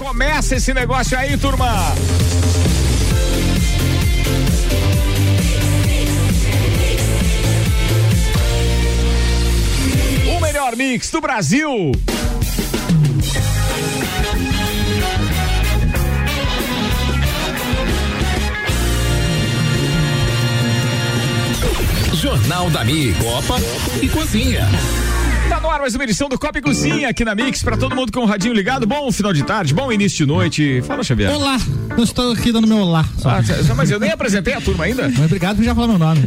Começa esse negócio aí, turma. O melhor mix do Brasil. Jornal da Mi, Copa e Cozinha. Tá ar mais uma edição do Copa e Cozinha aqui na Mix, pra todo mundo com o radinho ligado. Bom final de tarde, bom início de noite. Fala, Xavier. Olá, eu estou aqui dando meu olá. Só. Ah, só- mas eu nem apresentei a turma ainda. Mas obrigado por já falar meu nome.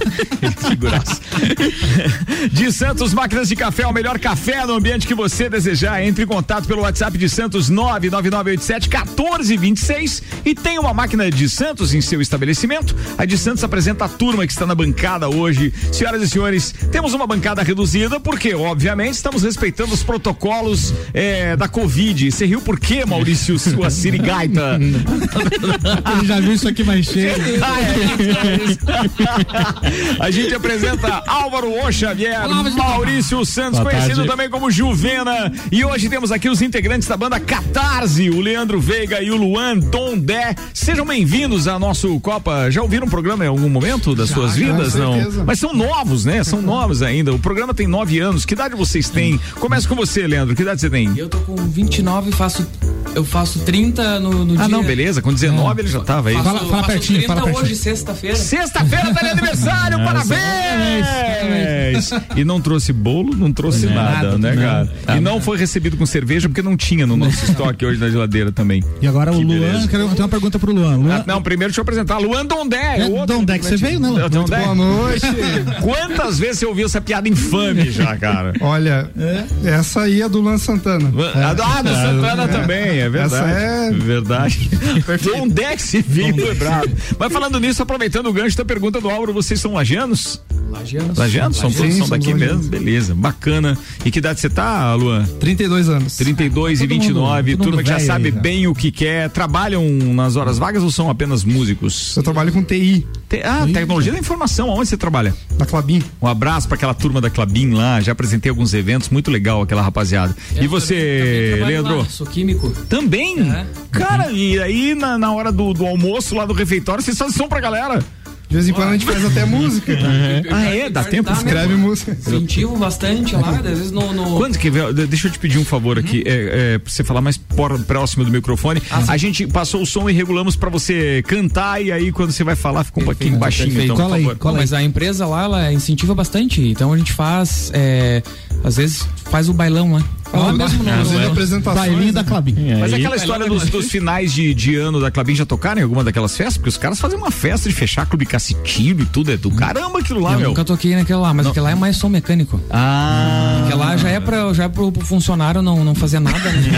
Figuraça. De Santos Máquinas de Café, o melhor café no ambiente que você desejar. Entre em contato pelo WhatsApp de Santos 99987 1426 e tem uma máquina de Santos em seu estabelecimento. A de Santos apresenta a turma que está na bancada hoje. Senhoras e senhores, temos uma bancada reduzida porque, obviamente, estamos respeitando os protocolos eh, da Covid. Você riu por quê, Maurício, sua sirigaita? Ele já viu isso aqui mais cheio. É é. A gente apresenta Álvaro O Xavier, Maurício Santos, Boa conhecido tarde. também como Juvena. E hoje temos aqui os integrantes da banda Catarse, o Leandro Veiga e o Luan Dondé. Sejam bem-vindos ao nosso Copa. Já ouviram o programa em algum momento das suas vidas? Não. Mas são novos, né? São novos ainda. O programa tem nove anos. Que idade vocês têm? Começa com você, Leandro. Que idade você tem? Eu tô com 29 e faço. Eu faço 30 no, no dia. Ah, não, beleza. Com 19 ele já tava aí. Faço, Fala- fala faço pertinho, 30 fala hoje, pertinho. sexta-feira. Sexta-feira tá de aniversário, parabéns! E não trouxe bolo, não trouxe nada, Nada, né, não. cara? E não foi recebido com cerveja porque não tinha no nosso estoque hoje na geladeira também. E agora o Que Luan, beleza. quero, eu tenho uma pergunta pro Luan. Luan Ah, não, primeiro deixa eu apresentar. Luan Dondé. É, o outro Dondé que você veio, né, Luan? Dondé? Boa noite. Quantas vezes você ouviu essa piada infame já, cara? Olha, essa aí é do Luan Santana. Ah, do Santana também, é verdade. Essa é- Verdade. Onde é que se viu lembrado? Mas falando nisso, aproveitando o gancho da pergunta do Álvaro, vocês são lagianos? Lagianos. Lagianos? São todos são daqui lagianos. mesmo? Beleza, bacana. E que idade você tá, Luan? 32 anos. 32 e Todo mundo- 29, todo mundo turma que já sabe aí, já. bem o que quer. Trabalham nas horas vagas ou são apenas músicos? Eu trabalho com TI, Te- ah, tecnologia da informação, aonde você trabalha? na Clabin. Um abraço pra aquela turma da Clabin lá, já apresentei alguns eventos, muito legal aquela rapaziada. Eu e você, também- Leandro? lá, Sou químico. Também? É. Cara, e aí na, na hora do, do almoço lá do refeitório, vocês fazem som pra galera? De vez em quando a gente faz até música. Ah, é? Dá tempo? Escreve mesmo. música. Incentivo bastante lá, às vezes no. no- Quando que Deixa eu te pedir um favor aqui, é, é, pra você falar mais por- próximo do microfone. a gente passou o som e regulamos pra você cantar e aí quando você vai falar fica um pouquinho baixinho, perfeito. então, Cola por aí, favor. cola Mas a empresa lá, ela incentiva bastante. Então a gente faz. é, às vezes faz o bailão lá. Lá mesmo no. Inclusive no- apresentações. Bailinho da né? Clabin. Mas aquela história dos, dos finais de, de ano da Clabin já tocaram em alguma daquelas festas? Porque os caras fazem uma festa de fechar clube cacetiro e tudo, é do caramba aquilo lá, eu meu. nunca toquei naquela lá, mas aquela lá é mais som mecânico. Ah. Aquela lá já é, pra, já é pro, pro funcionário não, não fazer nada. Né?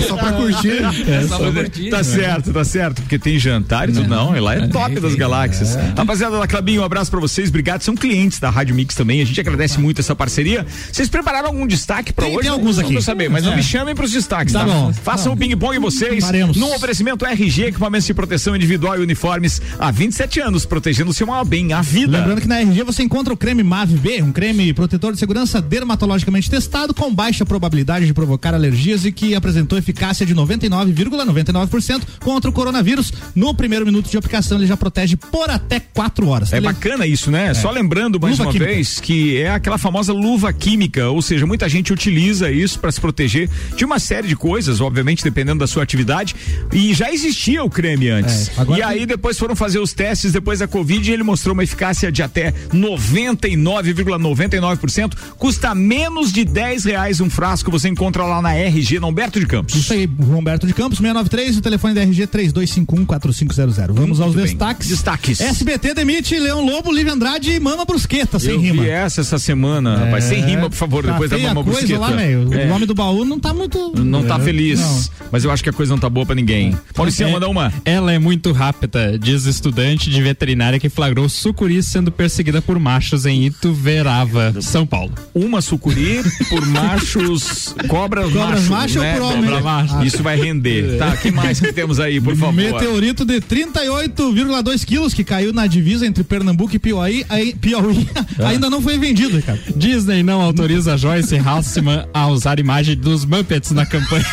Só pra curtir. É só pra curtir. Tá certo, tá certo, porque tem jantar e tudo, não, e lá é top das galáxias. Rapaziada da Clabinho, um abraço pra vocês, obrigado, são clientes da Rádio Mix também, a gente agradece muito essa parceria. Vocês prepararam algum destaque pra Tem- hoje? tem alguns Não aqui. pra saber, mas não É. me chamem pros destaques, Tá tá? bom. Façam o ping-pong vocês, Faremos. num oferecimento RG, equipamentos de proteção individual e uniformes, há 27 anos, protegendo o seu mal bem, a vida. Lembrando que na RG você encontra o creme Mave B, um creme protetor de segurança dermatologicamente testado com baixa probabilidade de provocar alergias e que apresentou eficácia de 99,99% contra o coronavírus. No primeiro minuto de aplicação ele já protege por até 4 horas. É Ele- bacana isso, né? Só lembrando mais Luva uma química. vez que é aquela famosa luva química, ou seja, muita gente utiliza isso para se proteger de uma série de coisas, obviamente dependendo da sua atividade. E já existia o creme antes. É, e aí depois foram fazer os testes depois da Covid e ele mostrou uma eficácia de até 99,99%. Custa menos de 10 reais um frasco. Você encontra lá na RG, na Humberto de Campos. Isso aí, Humberto de Campos, 693, o telefone da RG 32514500. Vamos aos bem. destaques. Destaques. SBT demite Leão Lobo, Lívia Andrade e Mama Brusqueta, sem Eu rima. vi essa essa semana, rapaz. Sem rima, por favor, Tá depois da mama a coisa lá, velho. É. O nome do baú não tá muito. Não tá É, feliz. não. Mas eu acho que a coisa não tá boa pra ninguém. Maurício, É, manda uma. Ela é muito rápida, diz estudante de veterinária que flagrou sucuri sendo perseguida por machos em Ituverava, São Paulo. Uma sucuri por machos. Cobras, Cobras macho, macho né? ou por homem? Cobra macho. Ah. Isso vai render. Tá, que mais que temos aí, por favor? Meteorito de 38,2 quilos que caiu na divisa entre Pernambuco e Piauí, aí, Piauí ainda não foi vendido, cara. Disney não autoriza Joyce Hasselman próxima a usar imagem dos Muppets na campanha.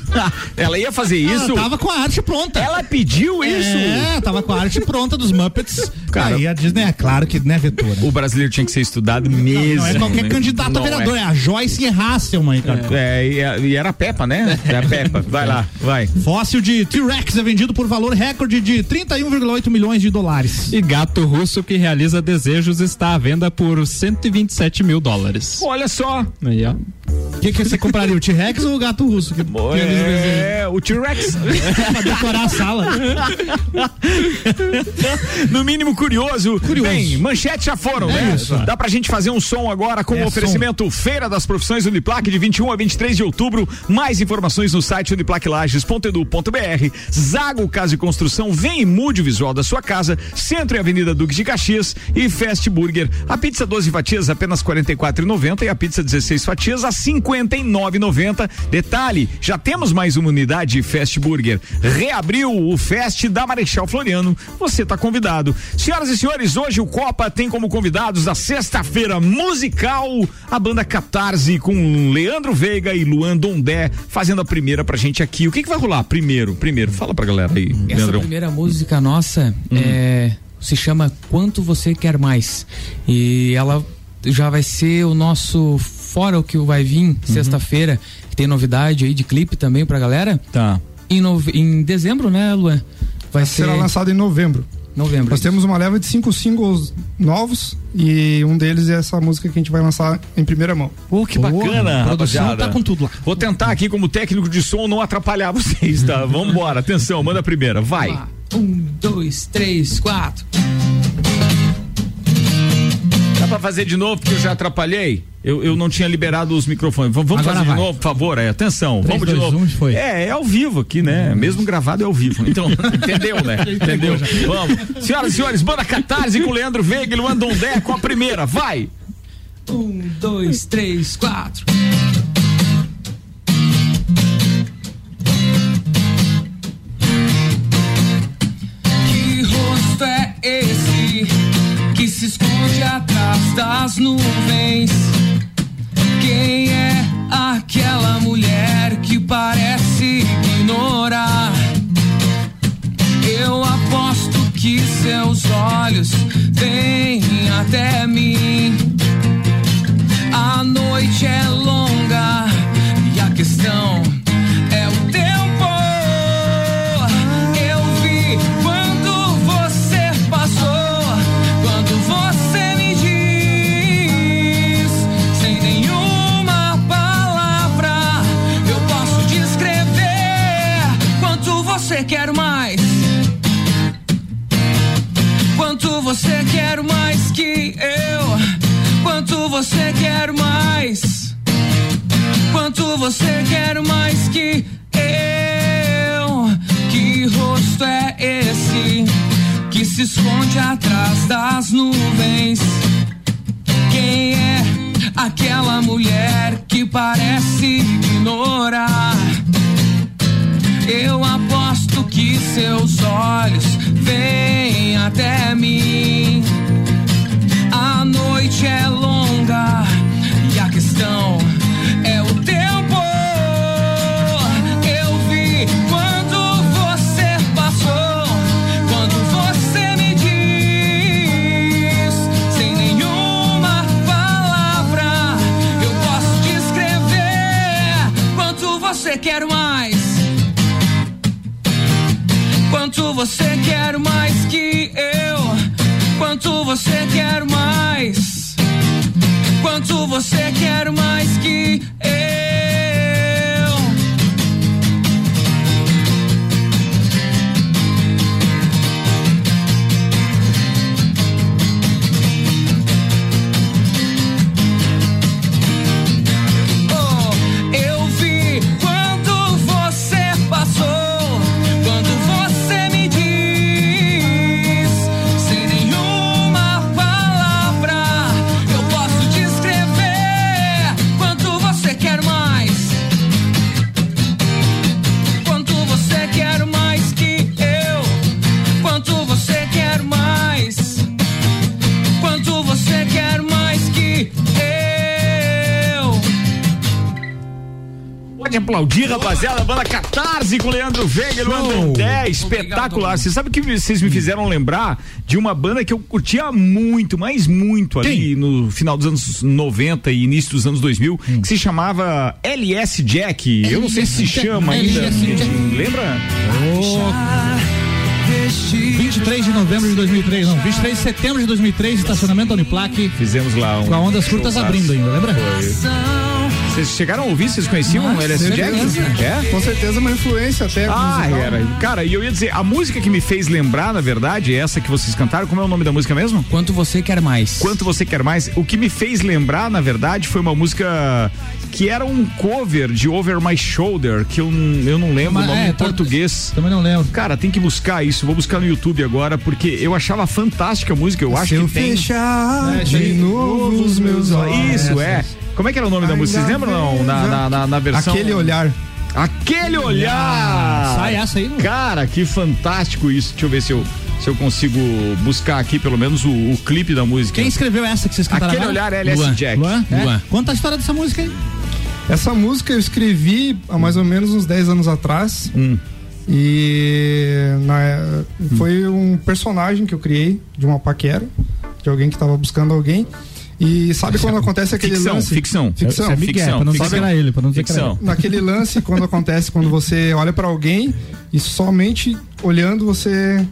Ela ia fazer isso? Ela tava com a arte pronta. Ela pediu isso? É, tava com a arte pronta dos Muppets. Cara, Aí a Disney é claro que, né, vetora. O brasileiro tinha que ser estudado mesmo. Não é qualquer né? candidato Não a vereador, é. a Joyce Hasselman, cara. É, e, a- e era a Peppa, né? É a Peppa. Vai lá, vai. Fóssil de T-Rex é vendido por valor recorde de 31,8 milhões de dólares. E gato russo que realiza desejos está à venda por 127 mil dólares. Olha só. Aí, ó. O que, que você compraria, o T-Rex ou o gato russo? Que É, o T-Rex. pra decorar a sala. No mínimo curioso. Curioso. Bem, manchetes já foram, É né? isso. Dá pra gente fazer um som agora com É o oferecimento Feira das Profissões Uniplac de 21 a 23 de outubro. Mais informações no site uniplaclages.edu.br. Zago Casa e Construção, vem e mude o visual da sua casa. Centro e Avenida Duque de Caxias e Fast Burger. A pizza 12 fatias apenas R$ 44,90 e a pizza 16 fatias a R$ 59,90. Detalhe, já temos mais uma unidade de Fast Burger. Reabriu o Fest da Marechal Floriano. Você está convidado. Senhoras e senhores, hoje o Copa tem como convidados da sexta-feira musical a banda Catarse com Leandro Veiga e Luan Dondé fazendo a primeira pra gente aqui. O que, que vai rolar primeiro? Primeiro, fala pra galera aí, Essa Leandrão. primeira música nossa Uhum. é, se chama Quanto Você Quer Mais. E ela já vai ser o nosso fora o que vai vir Uhum. sexta-feira, que tem novidade aí de clipe também pra galera. Tá. Em, nove- em dezembro, né, Luan? Vai ser Será lançado em novembro. novembro. Nós temos uma leva de cinco singles novos e um deles é essa música que a gente vai lançar em primeira mão. Pô, que bacana, a produção rapaziada. tá com tudo lá. Vou tentar aqui como técnico de som não atrapalhar vocês, tá? Vambora, atenção, manda a primeira, vai. Vamos. Um, dois, três, quatro. Pra fazer de novo porque eu já atrapalhei? Eu, eu não tinha liberado os microfones. Vamos fazer de vai. novo, por favor, aí, atenção. Três, vamos de dois, novo. um, foi. É, é ao vivo aqui, né? Mesmo gravado é ao vivo. Então, entendeu, né? Entendeu? Vamos. Senhoras e senhores, banda Catarse com Leandro Veiga e Luan Dondé com a primeira, vai. Um, dois, três, quatro. Que rosto é esse esconde atrás das nuvens? Quem é aquela mulher que parece ignorar? Eu aposto que seus olhos vêm até mim. A noite é longa e a questão é o tempo. Aplaudir, rapaziada. Banda Catarse com Leandro Veiga Luan Dandé. Espetacular. Você sabe que vocês me fizeram lembrar de uma banda que eu curtia muito, mas muito ali no final dos anos 90 e início dos anos 2000, que se chamava LS Jack. Eu não sei se se chama ainda. LS Jack. Lembra? 23 de novembro de 2003, não, 23 de setembro de 2003, estacionamento Uniplaque, Fizemos lá um. com a Ondas Curtas abrindo ainda, lembra? Vocês chegaram a ouvir? Vocês conheciam o LS Jack? É? Com certeza uma influência até Ah, musical. era. Cara, e eu ia dizer, a música que me fez lembrar, na verdade, é essa que vocês cantaram, como é o nome da música mesmo? Quanto você quer mais? Quanto você quer mais? O que me fez lembrar, na verdade, foi uma música que era um cover de Over My Shoulder, que eu, eu não lembro Mas, o nome é, em português. Também não lembro. Cara, tem que buscar isso. Vou buscar no YouTube agora, porque eu achava fantástica a música. Eu acho Se eu que tem. fechar É, de novo os meus olhos. Isso, é. Como é que era o nome da música? Vocês lembram não? Na, na, na, na versão. Aquele olhar. Aquele olhar! Sai essa aí, não? Cara, que fantástico isso. Deixa eu ver se eu, se eu consigo buscar aqui pelo menos o, o clipe da música. Quem escreveu essa que vocês cantaram Aquele agora? olhar LS Luan. Jack. Luan? É? Luan. Conta a história dessa música aí. Essa música eu escrevi há mais ou menos uns 10 anos atrás. Hum. E na- foi um personagem que eu criei de uma paquera, de alguém que tava buscando alguém. E sabe quando acontece aquele Ficção, lance? ficção. Ficção. Isso é Miguel, ficção, pra não dizer ficção. era ele, pra não dizer Ficção. ele. Naquele lance, quando acontece, quando você olha pra alguém e somente olhando você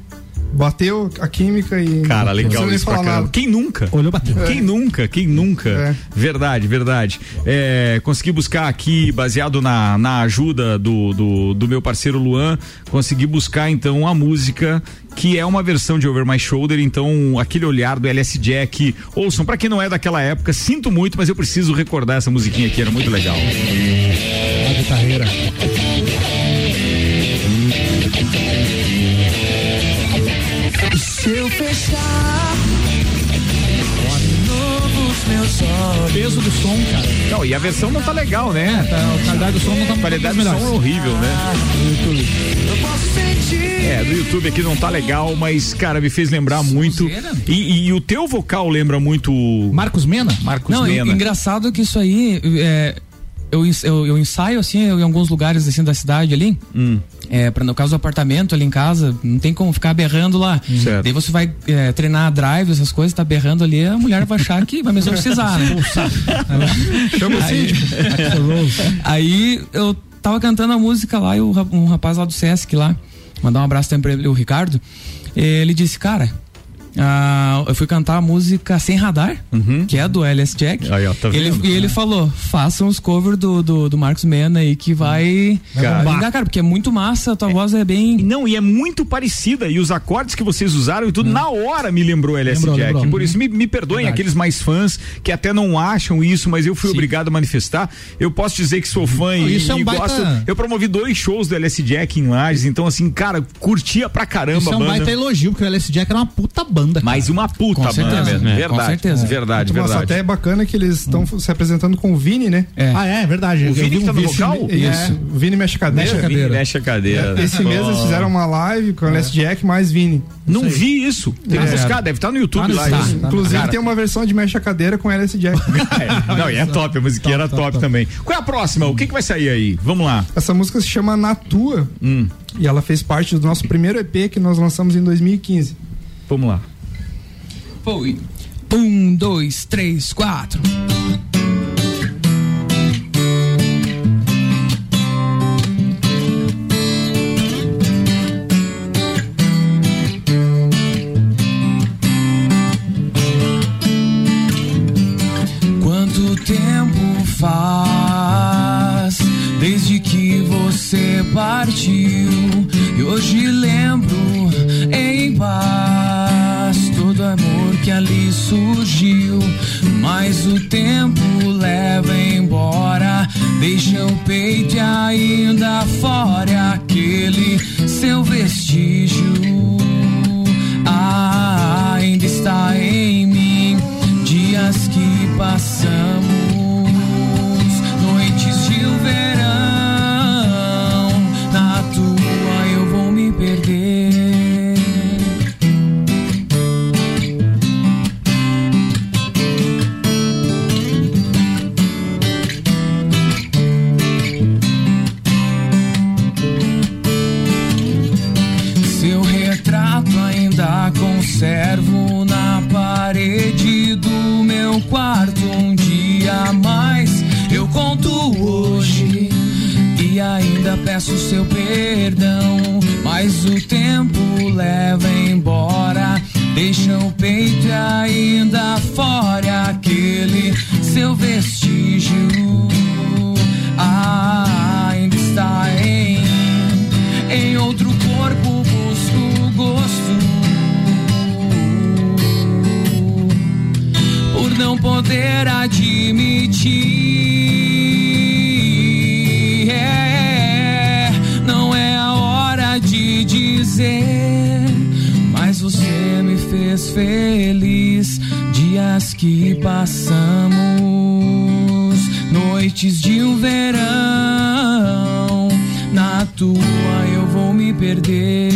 bateu a química e. Cara, não legal nem isso falar nada. Quem nunca? Olhou, bateu. Quem nunca? Quem nunca? É. Verdade, verdade. É, consegui buscar aqui, baseado na, na ajuda do, do, do meu parceiro Luan, consegui buscar então a música que é uma versão de Over My Shoulder, então aquele olhar do LS Jack. Ouçam, pra quem não é daquela época, sinto muito, mas eu preciso recordar essa musiquinha aqui, era muito legal. A guitarreira. Olhos. Peso do som, cara. Não, e a versão não tá legal, né? Tá, a qualidade do som não tá A qualidade do melhor. som é horrível, né? Eu posso sentir. É, do YouTube aqui não tá legal, mas, cara, me fez lembrar muito. Sonzeira. E, e o teu vocal lembra muito o Marcos Mena? Marcos Não, Mena. en- engraçado que isso aí. É, eu, eu, eu ensaio assim em alguns lugares assim da cidade ali. Hum. É, pra, no caso do apartamento ali em casa, não tem como ficar berrando lá. Certo. Daí você vai é, treinar drive, essas coisas, tá berrando ali, a mulher vai achar que vai me exorcizar, né? Chama o. Aí eu tava cantando a música lá e o um rapaz lá do Sesc lá, mandar um abraço também pra ele, o Ricardo. Ele disse, cara, ah, eu fui cantar a música Sem Radar, que é do LS Jack. Aí, ó, tá ele, vendo? e ele falou, façam os covers do, do, do Marcos Mena aí que vai. Cara. vingar, cara, porque é muito massa, a tua voz é bem. Não, e é muito parecida. E os acordes que vocês usaram e tudo, na hora me lembrou LS Lembrou, Jack. lembrou. Por isso, me, me perdoem Verdade. aqueles mais fãs que até não acham isso, mas eu fui obrigado a manifestar. Eu posso dizer que sou fã e, Isso é um baita- gosto. Eu promovi dois shows do LS Jack em Lages, então, assim, cara, curtia pra caramba Isso é um baita elogio, porque o LS Jack era uma puta banda. Cara. Mais uma puta Com banda certeza, mesmo. é, verdade. com certeza. Verdade, Nossa, verdade. até é bacana que eles estão se apresentando com o Vini, né? É. Ah, é, verdade. O Eu Vini vi que tá no vídeo- vocal? Isso. O Vini mexe a cadeira. Mexe a cadeira. Mexe a cadeira. Esse mês eles fizeram uma live com o LS Jack mais Vini. Não vi isso. Tem que É. buscar, deve estar no YouTube Tá lá. Tá. Inclusive Cara, tem uma versão de mexe a cadeira com LS Jack. É, não, e é top, a musiquinha era Top, top, top, top. também. Qual é a próxima? O que, que vai sair aí? Vamos lá. Essa música se chama Na Tua Hum, e ela fez parte do nosso primeiro EP que nós lançamos em 2015. vamos lá. Foi. Um, dois, três, quatro. Quanto tempo faz desde que você partiu? E hoje lembro Mas o tempo leva embora, deixa o peito ainda fora aquele seu vestígio. Peço seu perdão. Mas o tempo leva embora, deixa o peito ainda fora aquele seu vestígio. Ainda está em, em outro corpo, busco gosto. Por não poder admitir. Mas você me fez feliz. Dias que passamos, noites de um verão. Na tua eu vou me perder.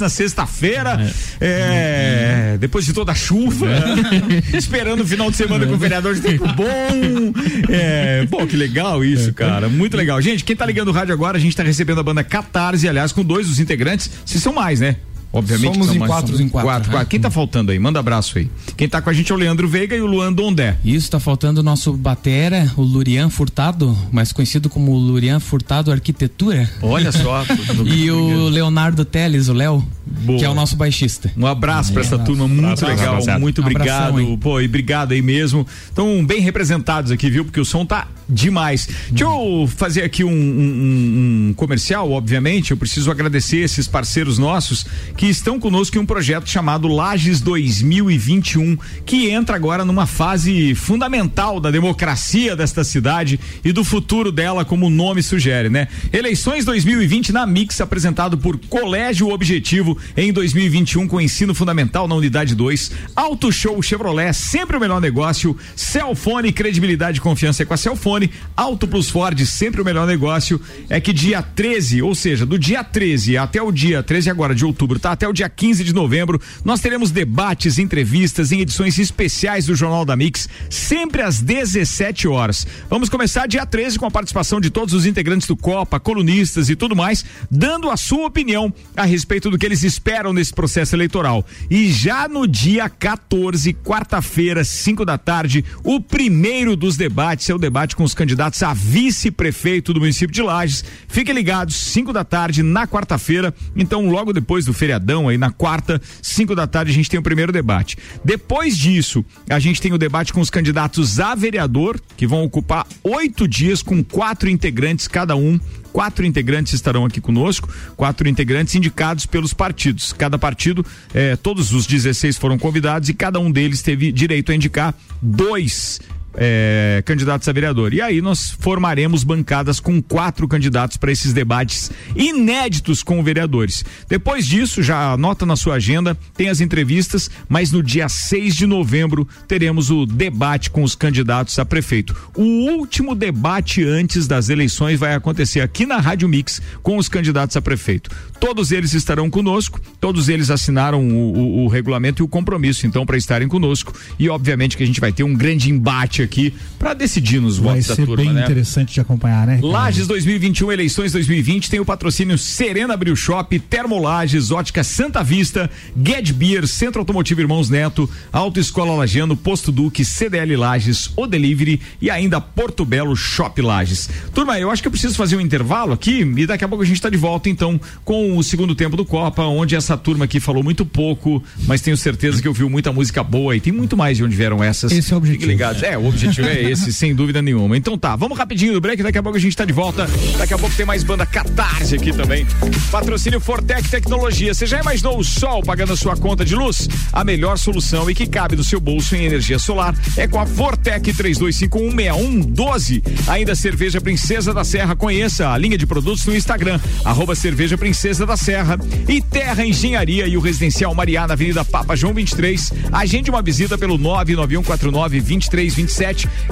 Na sexta-feira. É, depois de toda a chuva. esperando o final de semana com o vereador de tempo bom. É, pô, que legal isso, cara. Muito legal. Gente, quem tá ligando o rádio agora, a gente tá recebendo a banda Catarse, aliás, com dois dos integrantes. Se são mais, né? Obviamente Somos que em quatro. Somos em quatro. Quatro, quatro. Quem tá faltando aí? Manda abraço aí. Quem tá com a gente é o Leandro Veiga e o Luan Dondé. Isso, tá faltando o nosso batera, o Lurian Furtado, mais conhecido como Lurian Furtado Arquitetura. Olha só. E o Leonardo Teles, o Léo, Boa. que é o nosso baixista. Um abraço pra essa turma, muito Abraço, legal, muito abração obrigado, aí. pô, e obrigado aí mesmo. Estão bem representados aqui, viu? Porque o som tá demais. Deixa eu fazer aqui um, um- um comercial, obviamente, eu preciso agradecer esses parceiros nossos que estão conosco em um projeto chamado Lages 2021, que entra agora numa fase fundamental da democracia desta cidade e do futuro dela, como o nome sugere, né? Eleições 2020 na Mix, apresentado por Colégio Objetivo em 2021 com ensino fundamental na unidade 2. Auto Show Chevrolet, sempre o melhor negócio. Celfone, credibilidade e confiança é com a Celfone. Auto Plus Ford, sempre o melhor negócio. É que dia 13, ou seja, do dia 13 até o dia 13 agora de outubro, tá? Até o dia 15 de novembro, nós teremos debates, entrevistas em edições especiais do Jornal da Mix, sempre às 17 horas. Vamos começar dia 13 com a participação de todos os integrantes do Copa, colunistas e tudo mais, dando a sua opinião a respeito do que eles esperam nesse processo eleitoral. E já no dia 14, quarta-feira, 5 da tarde, o primeiro dos debates é o debate com os candidatos a vice-prefeito do município de Lages. Fiquem ligados, 5 da tarde, na quarta-feira. Então, logo depois do feriadão, aí na quarta, 5 da tarde, a gente tem o primeiro debate. Depois disso, a gente tem o debate com os candidatos a vereador, que vão ocupar oito dias com quatro integrantes cada um. Quatro integrantes estarão aqui conosco, quatro integrantes indicados pelos partidos. Cada partido, eh, todos os 16 foram convidados e cada um deles teve direito a indicar dois é, candidatos a vereador. E aí nós formaremos bancadas com quatro candidatos para esses debates inéditos com vereadores. Depois disso, já anota na sua agenda, tem as entrevistas, mas no dia 6 de novembro teremos o debate com os candidatos a prefeito. O último debate antes das eleições vai acontecer aqui na Rádio Mix com os candidatos a prefeito. Todos eles estarão conosco, todos eles assinaram o, o- o regulamento e o compromisso, então, para estarem conosco. E obviamente que a gente vai ter um grande embate aqui para decidir nos Vai votos da ser turma, bem né? interessante de acompanhar, né? Lages 2021, eleições 2020, tem o patrocínio Serena Bril Shop, Termolages, Ótica Santa Vista, Get Beer, Centro Automotivo Irmãos Neto, Autoescola Lagiano, Posto Duque, CDL Lages, O Delivery e ainda Porto Belo Shop Lages. Turma, eu acho que eu preciso fazer um intervalo aqui e daqui a pouco a gente está de volta então com o segundo tempo do Copa, onde essa turma aqui falou muito pouco, mas tenho certeza que ouviu muita música boa e tem muito mais de onde vieram essas. Esse é o objetivo. Ligados. É, o objetivo é esse, sem dúvida nenhuma. Então tá, vamos rapidinho do break, daqui a pouco a gente tá de volta. Daqui a pouco tem mais banda Catarse aqui também. Patrocínio Fortec Tecnologia. Você já imaginou o sol pagando a sua conta de luz? A melhor solução e que cabe no seu bolso em energia solar é com a Fortec 32516112. Ainda cerveja Princesa da Serra. Conheça a linha de produtos no Instagram, arroba cerveja Princesa da Serra. E Terra Engenharia e o Residencial Mariá na Avenida Papa João 23. Agende uma visita pelo 99149 2327.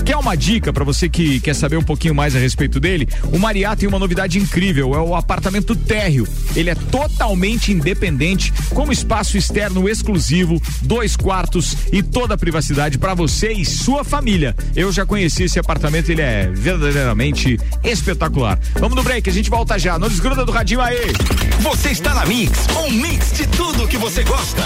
Quer uma dica para você que quer saber um pouquinho mais a respeito dele? O Mariá tem uma novidade incrível, é o apartamento térreo. Ele é totalmente independente, com espaço externo exclusivo, dois quartos e toda a privacidade para você e sua família. Eu já conheci esse apartamento, ele é verdadeiramente espetacular. Vamos no break, a gente volta já. Não desgruda do radinho aí. Você está na Mix, um mix de tudo que você gosta.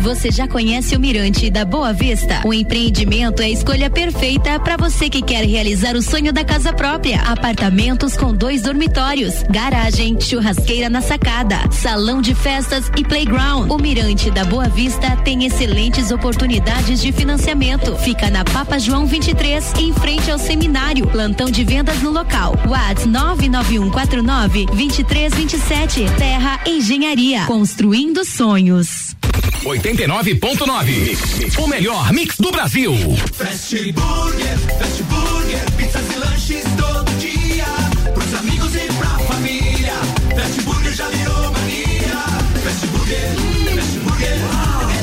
Você já conhece o Mirante da Boa Vista? O empreendimento é a escolha perfeita para você que quer realizar o sonho da casa própria. Apartamentos com dois dormitórios, garagem, churrasqueira na sacada, salão de festas e playground. O Mirante da Boa Vista tem excelentes oportunidades de financiamento. Fica na Papa João 23, em frente ao seminário. Plantão de vendas no local. WhatsApp 99149 2327. Terra Engenharia. Construindo sonhos. 89.9. O melhor mix do Brasil. Fast Burger, Fast Burger, pizzas e lanches todo dia. Pros amigos e pra família. Fast Burger já virou mania. Fast Burger, Fast Burger,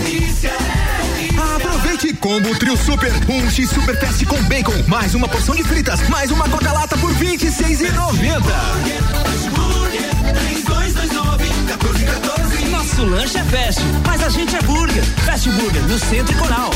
delícia, delícia. Aproveite combo trio super, um X super fast com bacon, mais uma porção de fritas, mais uma coca lata por R$ 26,90. Fast Burger, 3229, 1414. Nosso lanche é fast, mas a gente é burger. Fast Burger, no Centro e Coral.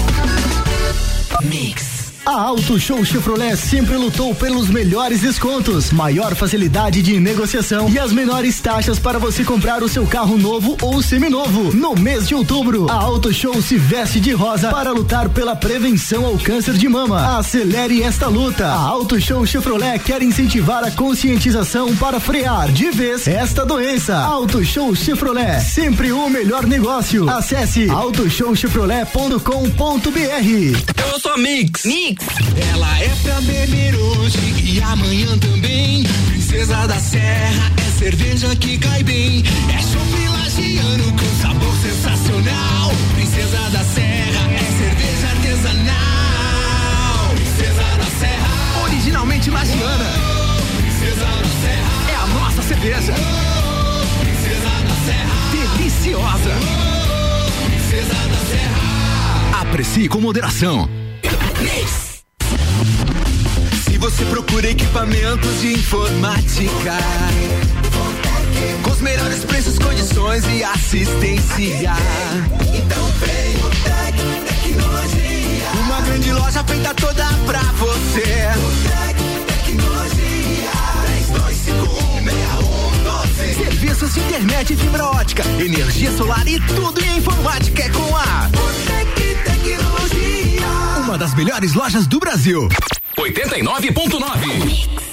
A Auto Show Chevrolet sempre lutou pelos melhores descontos, maior facilidade de negociação e as menores taxas para você comprar o seu carro novo ou seminovo. No mês de outubro, a Auto Show se veste de rosa para lutar pela prevenção ao câncer de mama. Acelere esta luta. A Auto Show Chevrolet quer incentivar a conscientização para frear de vez esta doença. Auto Show Chevrolet, sempre o melhor negócio. Acesse autoshowchevrolet.com.br. Eu sou a Mix. Mix. Ela é pra beber hoje e amanhã também. Princesa da Serra é cerveja que cai bem. É chopp lagiano com sabor sensacional. Princesa da Serra é cerveja artesanal. Princesa da Serra. Originalmente lagiana. Princesa da Serra. É a nossa cerveja. Princesa da Serra. Deliciosa. Princesa da Serra. Aprecie com moderação. Se você procura equipamentos de informática, com os melhores preços, condições e assistência, então vem o Tec Tecnologia. Uma grande loja feita toda pra você. O Tec Tecnologia. 32516112. Serviços de internet fibra ótica, energia solar e tudo em informática é com a. uma das melhores lojas do Brasil. 89.9.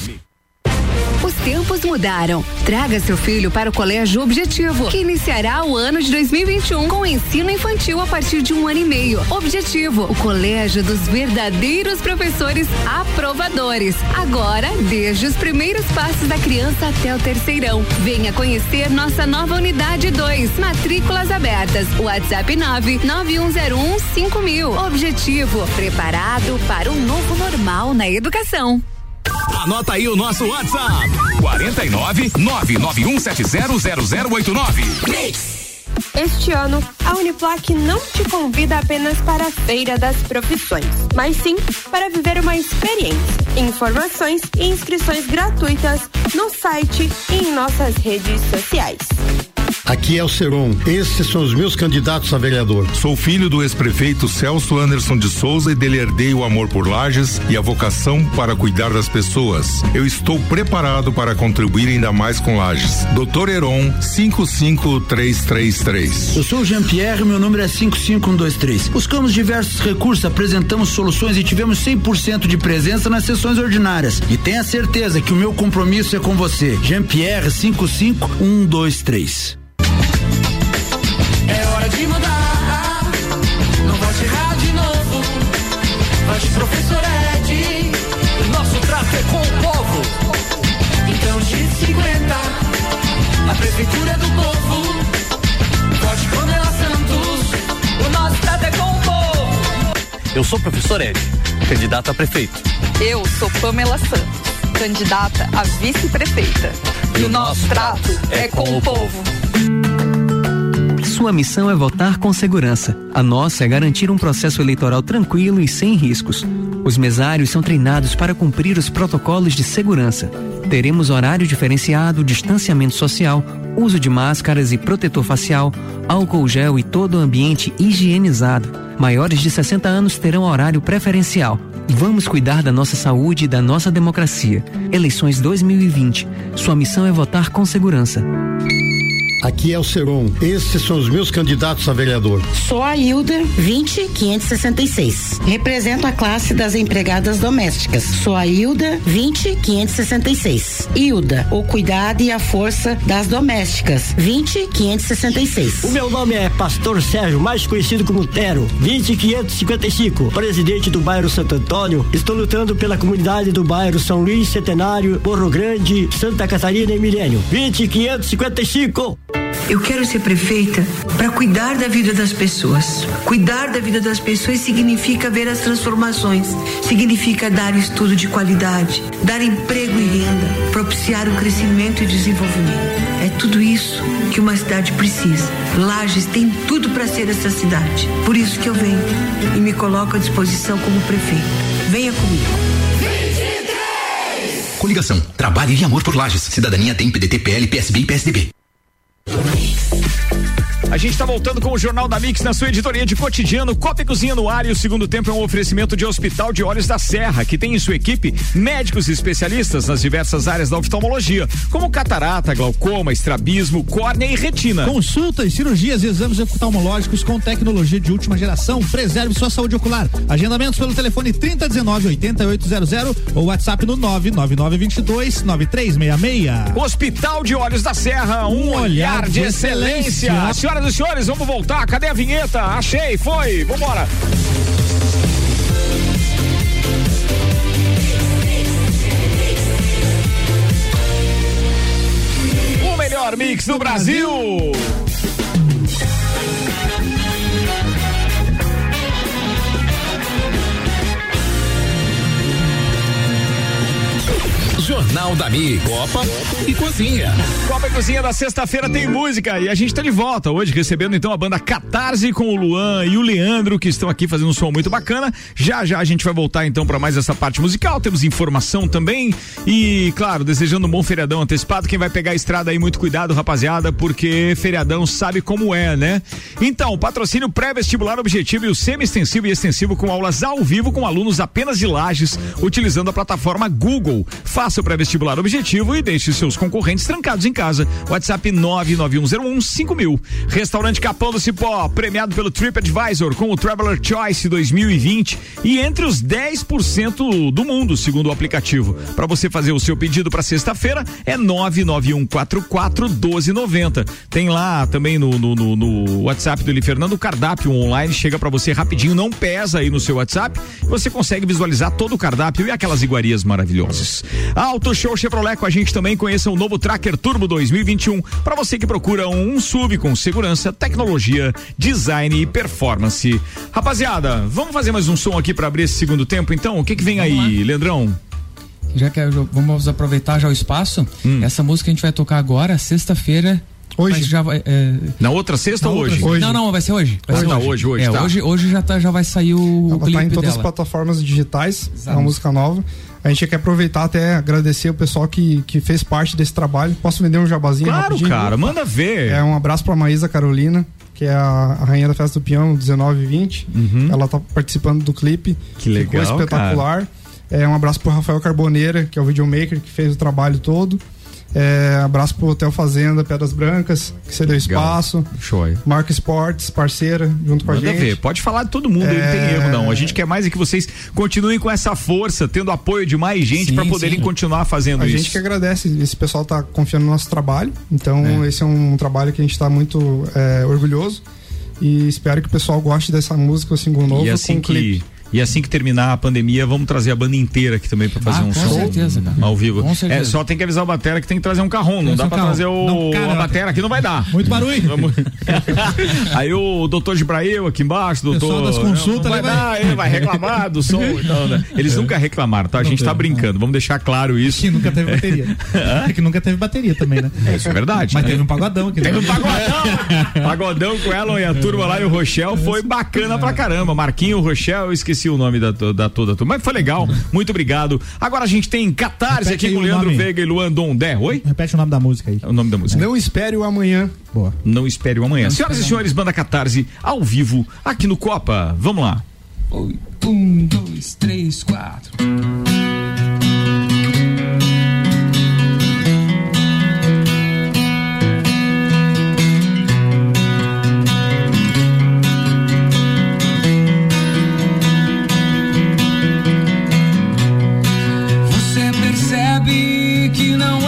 Os tempos mudaram. Traga seu filho para o Colégio Objetivo, que iniciará o ano de 2021 com ensino infantil a partir de um ano e meio. Objetivo, o colégio dos verdadeiros professores aprovadores. Agora, desde os primeiros passos da criança até o terceirão. Venha conhecer nossa nova unidade 2. Matrículas abertas. WhatsApp 99101 mil. Objetivo, preparado para um novo normal na educação. Anota aí o nosso WhatsApp: 49 991700089. Este ano, a Uniplac não te convida apenas para a Feira das Profissões, mas sim para viver uma experiência. Informações e inscrições gratuitas no site e em nossas redes sociais. Aqui é o Seron. Esses são os meus candidatos a vereador. Sou filho do ex-prefeito Celso Anderson de Souza e dele herdei o amor por Lages e a vocação para cuidar das pessoas. Eu estou preparado para contribuir ainda mais com Lages. Doutor Heron 55333. Eu sou o Jean-Pierre, meu número é 55123. Buscamos diversos recursos, apresentamos soluções e tivemos 100% de presença nas sessões ordinárias. E tenha certeza que o meu compromisso é com você. Jean-Pierre 55123. É hora de mudar. Não vote errar de novo. Vote professor Ed. Nosso trato é com o povo. Então de 50. A prefeitura é do povo. Vote Pamela Santos. O nosso trato é com o povo. Eu sou o professor Ed, candidato a prefeito. Eu sou Pamela Santos, candidata a vice-prefeita. E o nosso trato é com o povo. Sua missão é votar com segurança. A nossa é garantir um processo eleitoral tranquilo e sem riscos. Os mesários são treinados para cumprir os protocolos de segurança. Teremos horário diferenciado, distanciamento social, uso de máscaras e protetor facial, álcool gel e todo o ambiente higienizado. Maiores de 60 anos terão horário preferencial. Vamos cuidar da nossa saúde e da nossa democracia. Eleições 2020. Sua missão é votar com segurança. Aqui é o Seron. Esses são os meus candidatos a vereador. Sou a Hilda 20566. Represento a classe das empregadas domésticas. Sou a Hilda 20566. Hilda, o cuidado e a força das domésticas. 20566. O meu nome é Pastor Sérgio, mais conhecido como Tero, 20555, presidente do bairro Santo Antônio. Estou lutando pela comunidade do bairro São Luís, Centenário, Morro Grande, Santa Catarina e Milênio. 20555. Eu quero ser prefeita para cuidar da vida das pessoas. Cuidar da vida das pessoas significa ver as transformações, significa dar estudo de qualidade, dar emprego e renda, propiciar o crescimento e desenvolvimento. É tudo isso que uma cidade precisa. Lages tem tudo para ser essa cidade. Por isso que eu venho e me coloco à disposição como prefeito. Venha comigo. Coligação, trabalho e amor por Lages. Cidadania tem PDT, PL, PSB e PSDB. Mix. A gente está voltando com o Jornal da Mix na sua editoria de cotidiano. Copa e Cozinha no ar e o segundo tempo é um oferecimento de Hospital de Olhos da Serra, que tem em sua equipe médicos e especialistas nas diversas áreas da oftalmologia, como catarata, glaucoma, estrabismo, córnea e retina. Consultas, cirurgias e exames oftalmológicos com tecnologia de última geração. Preserve sua saúde ocular. Agendamentos pelo telefone 3019 8800 ou WhatsApp no 99922 9366. Hospital de Olhos da Serra, um, olhar, de, excelência. Senhoras e senhores, vamos voltar. Cadê a vinheta? Achei, foi. Vambora. O melhor mix do Brasil. Jornal da Mix. Copa e Cozinha. Copa e Cozinha da sexta-feira tem música e a gente tá de volta hoje recebendo então a banda Catarse com o Luan e o Leandro que estão aqui fazendo um som muito bacana. Já já a gente vai voltar então para mais essa parte musical, temos informação também e claro, desejando um bom feriadão antecipado. Quem vai pegar a estrada aí muito cuidado, rapaziada, porque feriadão sabe como é, né? Então, patrocínio pré-vestibular objetivo e o semi-extensivo e extensivo com aulas ao vivo com alunos apenas de lajes, utilizando a plataforma Google. Faça o pré-vestibular objetivo e deixe seus concorrentes trancados em casa. WhatsApp 991015000. Restaurante Capão do Cipó, premiado pelo TripAdvisor com o Traveler Choice 2020 e entre os 10% do mundo, segundo o aplicativo. Para você fazer o seu pedido para sexta-feira é 991441290. Tem lá também no, no, no, no WhatsApp do Eli Fernando o cardápio online, chega para você rapidinho, não pesa aí no seu WhatsApp. Você consegue visualizar todo o cardápio e aquelas iguarias maravilhosas. Auto Show Chevrolet com a gente também conheça o novo Tracker Turbo 2021 para você que procura um, SUV com segurança, tecnologia, design e performance. Rapaziada, vamos fazer mais um som aqui para abrir esse segundo tempo então? O que que vem Vamos aí, lá. Leandrão? Já que eu- vamos aproveitar já o espaço, Hum. essa música a gente vai tocar agora, sexta-feira. Hoje? Já vai, é, Na outra sexta na ou outra- hoje? Hoje. Não, não, vai ser hoje. Vai Hoje ser tá, hoje, hoje, É, tá. hoje, hoje já, tá, já vai sair o, Ela clipe tá em todas as dela. plataformas digitais, é Exato. uma música nova. A gente quer aproveitar até agradecer o pessoal que, que fez parte desse trabalho. Posso vender um jabazinho Claro, rapidinho? cara, manda ver. É um abraço pra Maísa Carolina, que é a, a rainha da festa do peão 19 e 20. Ela tá participando do clipe. Uhum. Que legal, Ficou espetacular. É, um abraço pro Rafael Carboneira, que é o videomaker que fez o trabalho todo. É, abraço pro Hotel Fazenda, Pedras Brancas, que cedeu espaço. Show aí. Marca Esportes, parceira, junto com a Manda gente. ver, pode falar de todo mundo, aí, não tem É. erro não. A gente quer mais é que vocês continuem com essa força, tendo apoio de mais gente pra poderem sim. continuar fazendo a isso. gente que agradece, esse pessoal tá confiando no nosso trabalho, então É. esse é um trabalho que a gente tá muito é, orgulhoso e espero que o pessoal goste dessa música, o single novo, E assim com clipe. E assim que terminar a pandemia, vamos trazer a banda inteira aqui também pra fazer Ah, um com som certeza, ao vivo. Com certeza. É, só tem que avisar o batera que tem que trazer um carrão, não dá um pra carrão. trazer o Não, cara, a batera aqui não vai dar. Muito barulho. Aí o doutor Gibrail aqui embaixo, doutor. Pessoal das consultas, não vai ele vai- dar, ele vai reclamar do som. Então, né? Eles nunca reclamaram, tá? A gente tá brincando, vamos deixar claro isso. Que nunca teve bateria. É que nunca teve bateria também, né? É, isso é verdade. Mas né? teve um pagodão aqui. Teve um pagodão. pagodão com ela e a turma lá e o Rochelle foi bacana pra caramba. Marquinho, o Rochelle, eu esqueci o nome da, da toda turma. Mas foi legal. Muito obrigado. Agora a gente tem Catarse Repete aqui com o Leandro nome. Veiga e Luan Dondé. Oi? Repete o nome da música aí. É o nome da música. Não espere o amanhã. Boa. Não espere o amanhã. Senhoras e senhores, banda Catarse ao vivo aqui no Copa. Vamos lá. Um, dois, três, quatro. Percebe que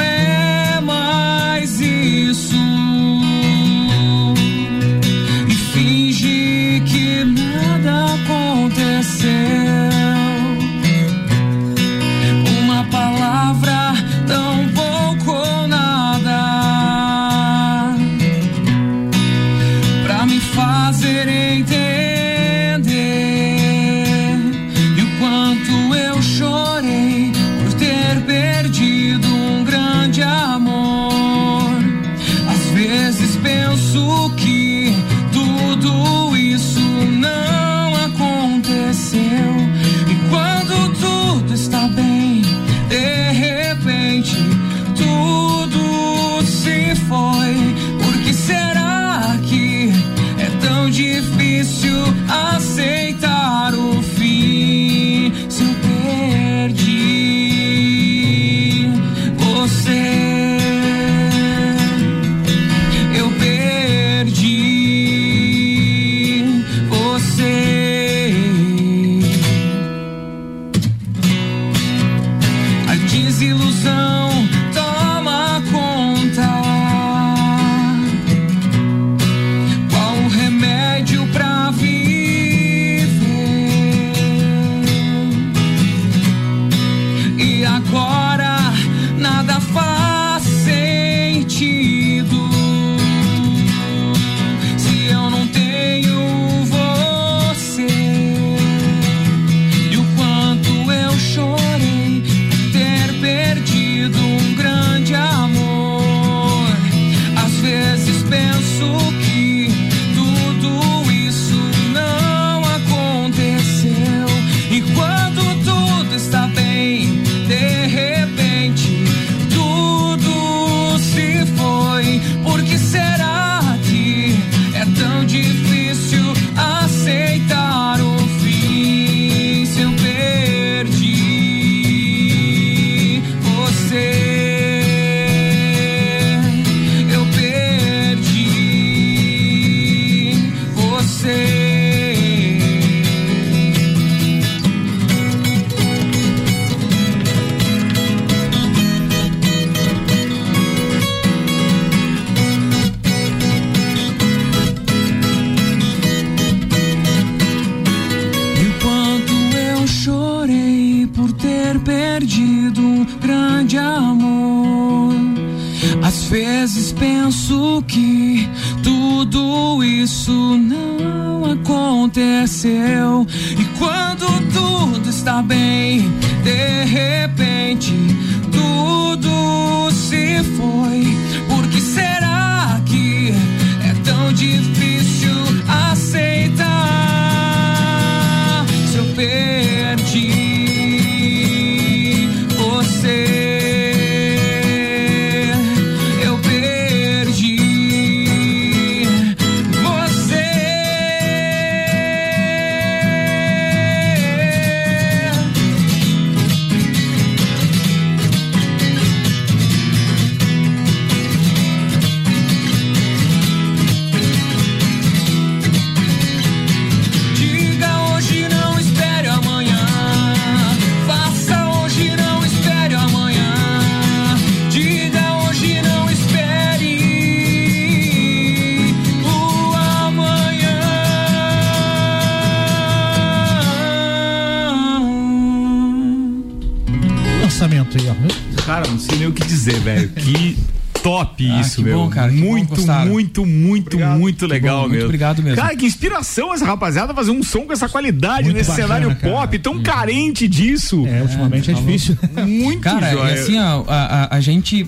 isso, que meu. bom, cara, que bom muito, gostaram. muito, muito, muito legal bom, muito mesmo. obrigado mesmo. Cara, que inspiração essa rapaziada fazer um som com essa qualidade Muito nesse bacana, cenário cara. pop, tão carente disso. É, ultimamente é, tá difícil. Muito Cara, joia. e assim, a, a, a gente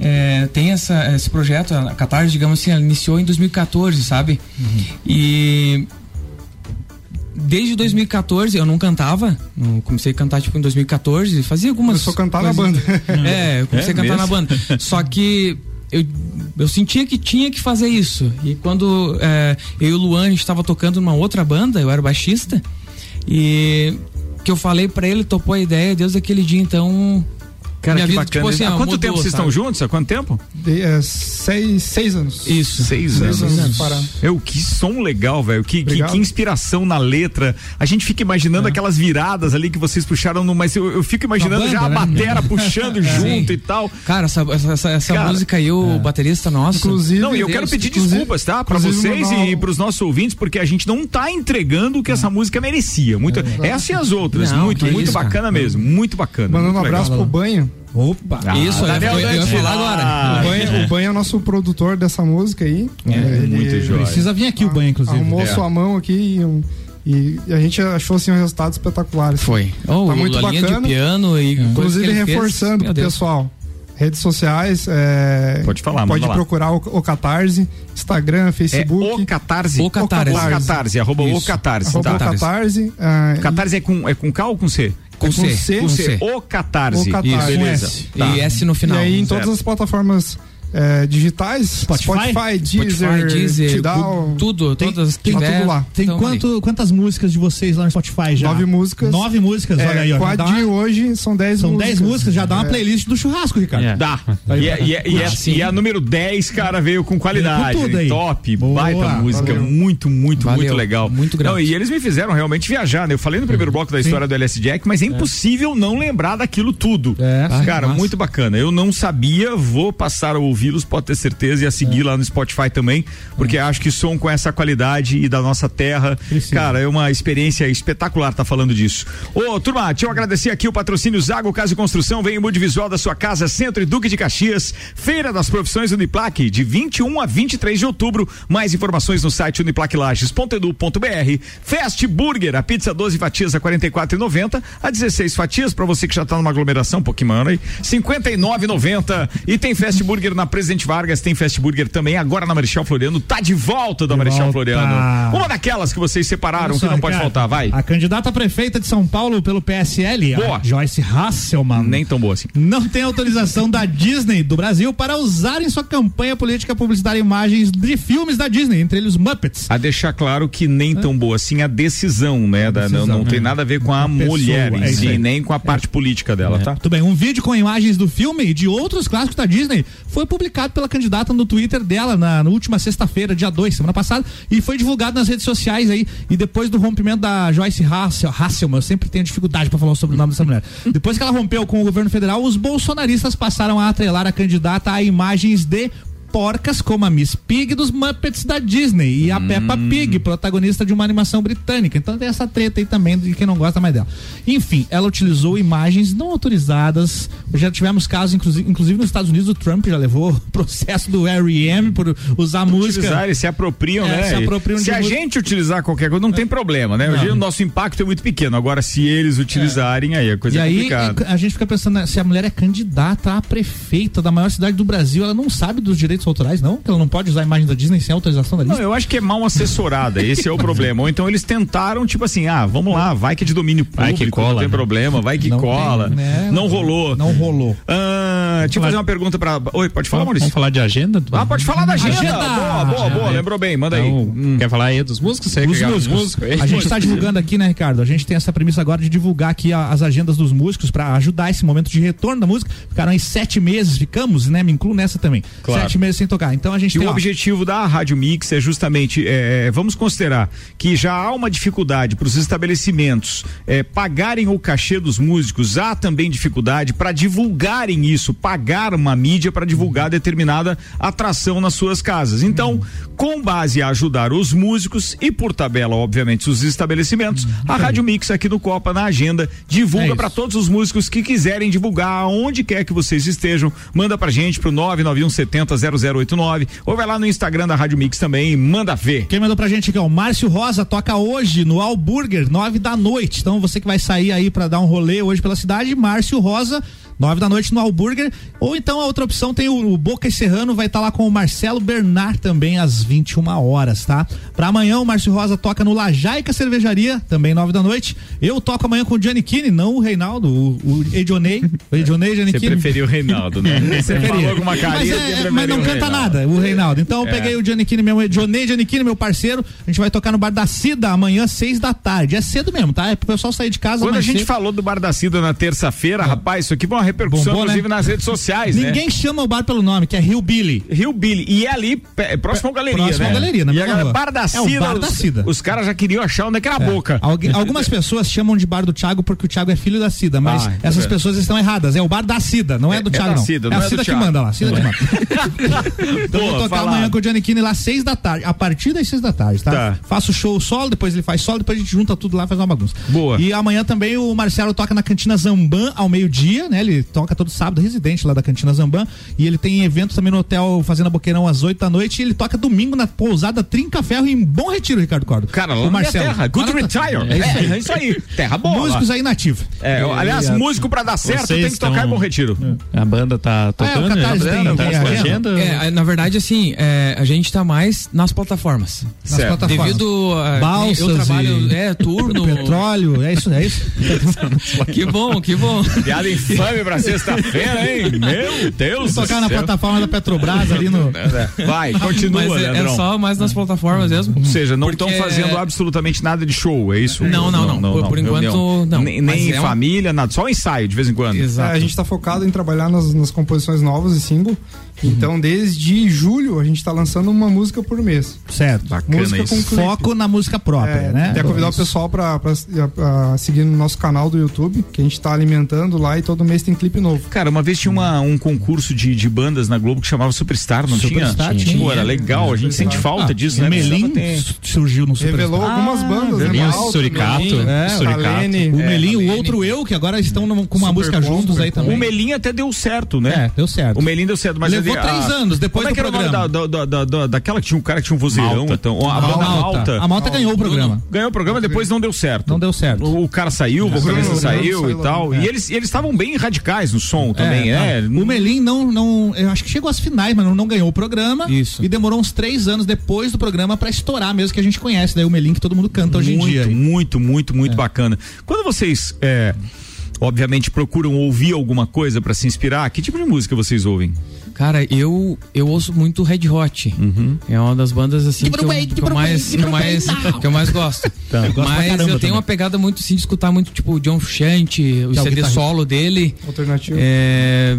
é, tem essa, esse projeto, a Catarse, digamos assim, ela iniciou em 2014, sabe? E desde 2014 eu não cantava, eu comecei a cantar tipo em 2014, fazia algumas Começou a cantar na banda. É, eu comecei É a cantar na mesmo? banda. Só que eu, eu sentia que tinha que fazer isso. E quando é, eu e o Luan estava tocando numa outra banda, eu era baixista, e que eu falei pra ele, topou a ideia, Deus daquele dia então. Cara, minha que vida, bacana. tipo assim, Há quanto mudou, tempo vocês sabe? estão juntos? Há quanto tempo? De, é, seis, seis anos. Isso. Seis, Seis anos. anos parados. Eu, que som legal, velho. Que, que, que inspiração na letra. A gente fica imaginando aquelas viradas ali que vocês puxaram no. Mas eu, eu fico imaginando Na já a banda, né? batera puxando junto Sim. e tal. Cara, essa, essa, essa, Cara, música aí, o baterista nosso. Inclusive, Não, e eu Deus, quero pedir desculpas, tá? Pra vocês e um- pros nossos ouvintes, porque a gente não tá entregando o que essa música merecia. Muito, essa e as outras. Muito, muito bacana mesem Muito bacana. Mandando um abraço pro Banho. Opa! Isso, eu ia- Daniel eu, ia Dante falar agora. O Banho, o Banho é o nosso produtor dessa música aí. É, muito joia. Precisa vir aqui o banho, inclusive. Arrumou É. sua mão aqui e, um- e a gente achou assim um resultado espetacular. assim. Foi. Oh, Tá muito a bacana. de piano e. Inclusive reforçando pro Deus. pessoal. Redes sociais, é, Pode falar, pode procurar o, o Catarse, Instagram, É Facebook. o Catarse. O Catarse. O Catarse, arroba o Isso. Catarse. arroba tá. o Catarse. ah, Catarse é com, é com K ou com C? Com C. Com C. O Catarse. O Catarse. Isso, beleza. Tá. E S no E final. aí em certo. todas as plataformas é, digitais, Spotify? Deezer, Spotify, Deezer, Tidal, tudo, Tem- todas tem tiver, tudo lá. Tem quanto, quantas músicas de vocês lá no Spotify já? Nove músicas. Nove músicas, olha aí, ó. É, dá de uma- hoje são dez São músicas. dez músicas, já dá uma É. playlist do churrasco, Ricardo. Dá. E, é- e, é- e, é- Ah, sim. e a número 10, cara, veio com qualidade. Veio com tudo aí. Top, Boa, baita música. valeu. Muito, muito, Valeu, muito legal. muito grato. Não, e eles me fizeram realmente viajar, né? Eu falei no primeiro bloco da história do LS Jack, mas é impossível não lembrar daquilo tudo. É, sim. cara, muito bacana. Eu não sabia, vou passar a ouvi-los, pode ter certeza, e a seguir lá no Spotify também, porque acho que som com essa qualidade e da nossa terra, Precisa. cara, é uma experiência espetacular tá falando disso. Ô, turma, deixa eu agradecer aqui o patrocínio Zago Casa e Construção, vem Mude Visual da sua casa, Centro e Duque de Caxias, Feira das Profissões Uniplaque, de 21 a 23 de outubro. Mais informações no site uniplaquilages.edu.br. Fast Burger, a pizza 12 fatias a 44,90, a 16 fatias para você que já tá numa aglomeração, um pouquinho mano aí, 59,90. E tem Fast Burger na Presidente Vargas, tem Fast Burger também agora na Marechal Floriano, tá de volta da De Marechal volta. Floriano. Uma daquelas que vocês separaram, Olha que só, não pode Ricardo, faltar, vai. A candidata a prefeita de São Paulo pelo PSL, Joyce Hasselman. Nem tão boa assim. Não tem autorização da Disney do Brasil para usar em sua campanha política publicitária imagens de filmes da Disney, entre eles Muppets. A deixar claro que nem tão boa assim a decisão, né? da- não, não tem nada a ver com a, mulher em é si, nem com a parte política dela, tá? Tudo bem, um vídeo com imagens do filme e de outros clássicos da Disney foi publicado pela candidata no Twitter dela na, na última sexta-feira, dia 2, semana passada, e foi divulgado nas redes sociais aí. E depois do rompimento da Joyce Hassel, Hasselman, eu sempre tenho dificuldade para falar sobre o nome dessa mulher. Depois que ela rompeu com o governo federal, os bolsonaristas passaram a atrelar a candidata a imagens de porcas como a Miss Pig dos Muppets da Disney e a Peppa Pig, protagonista de uma animação britânica. Então tem essa treta aí também de quem não gosta mais dela. Enfim, ela utilizou imagens não autorizadas. Já tivemos casos, inclusive, nos Estados Unidos, o Trump já levou processo do R.E.M. por usar música. Utilizar, eles se apropriam, É, né? se apropriam se a gente utilizar qualquer coisa, não tem problema, né? Hoje o nosso impacto é muito pequeno. Agora, se eles utilizarem, aí a coisa E é aí complicada. a gente fica pensando, né, se a mulher é candidata a prefeita da maior cidade do Brasil, ela não sabe dos direitos autorais, não? Que ela não pode usar a imagem da Disney sem autorização da Não, Disney? eu acho que é mal assessorada, esse é o problema. Ou então eles tentaram, tipo assim, ah, vamos lá, vai que é de domínio público, Vai que cola, não tem né? problema, vai que Não cola. tem, né? Não rolou. Não rolou. Ah, deixa eu fazer uma pergunta pra. Oi, pode falar, Maurício? Vamos falar de agenda? Ah, pode falar da agenda. Agenda! Boa, boa, boa, lembrou bem, manda aí. Então, Hum. Quer falar aí dos músicos? Você quer Os pegar os músicos. músicos? A gente está divulgando aqui, né, Ricardo? A gente tem essa premissa agora de divulgar aqui as agendas dos músicos para ajudar esse momento de retorno da música. Ficaram aí sete meses, ficamos, né? Me incluo nessa também. Claro. Sete meses sem tocar. Então a gente E tem o ó, objetivo da Rádio Mix é justamente, é, vamos considerar que já há uma dificuldade para os estabelecimentos é, pagarem o cachê dos músicos, há também dificuldade para divulgarem isso, pagar uma mídia para divulgar determinada atração nas suas casas. Então, com base a ajudar os músicos e por tabela, obviamente, os estabelecimentos, a Rádio Mix aqui no Copa na agenda divulga para todos os músicos que quiserem divulgar aonde quer que vocês estejam, manda pra gente pro 991 70 0089 ou vai lá no Instagram da Rádio Mix também e manda ver. Quem mandou pra gente aqui, ó, o Márcio Rosa toca hoje no Alburger, nove da noite. Então você que vai sair aí pra dar um rolê hoje pela cidade, Márcio Rosa, nove da noite no Alburger. Ou então a outra opção tem o, o Boca e Serrano, vai estar lá com o Marcelo Bernard também às 21 horas, tá? Pra amanhã o Márcio Rosa toca no Lajaica Cervejaria, também nove da noite. Eu toco amanhã com o Kini, não o Reinaldo, o, o Edionei. O Edionei, Gianni Você preferiu o Reinaldo, né? Você Preferia. falou com uma mas, carinha. é- é, mas não canta nada, o Reinaldo. Então eu É. peguei o Giannichini, meu Johnny Giannichini, meu parceiro. A gente vai tocar no Bar da Cida amanhã, seis da tarde. É cedo mesmo, tá? É pro pessoal sair de casa Quando a gente cedo. falou do Bar da Cida na terça-feira, rapaz, isso aqui uma repercussão, Bombou, né? inclusive, nas redes sociais, né? Ninguém chama o bar pelo nome, que é Rio Billy. Rio Billy. E é ali, próximo à galeria, Próximo né? à galeria, na e mesma rua. Bar da É o Cida, Bar da os- Cida. Os, caras já queriam achar onde é que era a boca. Alguém- algumas pessoas chamam de bar do Thiago porque o Thiago é filho da Cida, mas Ah, essas é. pessoas estão erradas. É o bar da Cida, não é, do é Thiago, da não. Cida, é a é Cida que manda lá. Cida que É. manda. Então Boa, vou tocar amanhã com o Gianni Kini lá seis da tarde, a partir das seis da tarde, tá? Tá. Faço show solo, depois ele faz solo, depois a gente junta tudo lá e faz uma bagunça. Boa. E amanhã também o Marcelo toca na Cantina Zamban ao meio-dia, né? Ele toca todo sábado, residente lá da Cantina Zamban. E ele tem evento também no hotel Fazenda Boqueirão às oito da noite. E ele toca domingo na pousada Trinca Ferro em Bom Retiro, Ricardo Cordo. Cara, lá o Marcelo. terra, good retire. É isso aí. É isso aí. Terra boa. Músicos aí nativos. É, aliás, músico pra dar certo Vocês tem que tocar estão- em Bom Retiro. A banda tá tocando? o Catarse né? tem- tá tem com agenda? agenda? É, na verdade, assim, é, a gente tá mais nas plataformas. Nas Certo. plataformas. Devido a. Balsas eu trabalho. e- É, turno. Petróleo, é isso, é isso. que bom, que bom. Piada infame pra sexta-feira, hein? Meu Deus do tocar na céu. plataforma da Petrobras ali no. Vai, continua, Mas é, é Leandrão. só mais nas plataformas mesmo. Ou seja, não estão Porque- fazendo absolutamente nada de show, é isso? Não, não, não. Por- por enquanto, não. Nem, nem é um- família, nada. Só ensaio de vez em quando. É, a gente tá focado em trabalhar nas, nas composições novas e single. Então, desde julho, a gente tá lançando uma música por mês. Certo. música com clipe. Foco na música própria, É, né? Até convidar o Isso. pessoal pra, pra, pra seguir no nosso canal do YouTube, que a gente tá alimentando lá e todo mês tem clipe novo. Cara, uma vez tinha uma, um concurso de, de bandas na Globo que chamava Superstar, não Superstar tinha? tinha. Pô, era legal, a gente Superstar. sente falta Ah, disso, o né? Melim ter- surgiu no Superstar. Revelou algumas bandas, né? Melim, Malta, Suricato, Melim, É, Suricato. Kalene. O É, Melim, o Kalene. outro eu, que agora estão com uma Super música bom, juntos aí também. O Melim até deu certo, né? É, deu certo. O Melim deu certo, mas Levou a- três anos depois Como é do que era o nome da, da, da, da- daquela que tinha um cara que tinha um vozeirão, Malta. então, a, A banda Malta. Malta. A Malta ganhou o programa. Ganhou o programa, depois não deu certo. Não deu certo. O, o cara saiu, o vocalista saiu e tal. E é. eles eles estavam bem radicais no som também, tá. é. O Melim não, não. Eu acho que chegou às finais, mas não, não ganhou o programa. Isso. E demorou uns três anos depois do programa pra estourar mesmo, que a gente conhece. Daí o Melim que todo mundo canta hoje em muito, dia. aí. Muito, muito, muito bacana. Quando vocês, é, obviamente, procuram ouvir alguma coisa pra se inspirar, que tipo de música vocês ouvem? Cara, eu eu ouço muito Red Hot. É uma das bandas assim que eu, que eu mais que eu mais que eu mais gosto. Tá, eu gosto Mas eu tenho também. uma pegada muito assim de escutar muito tipo John Frusciante, o é o CD solo dele. Alternativo. É,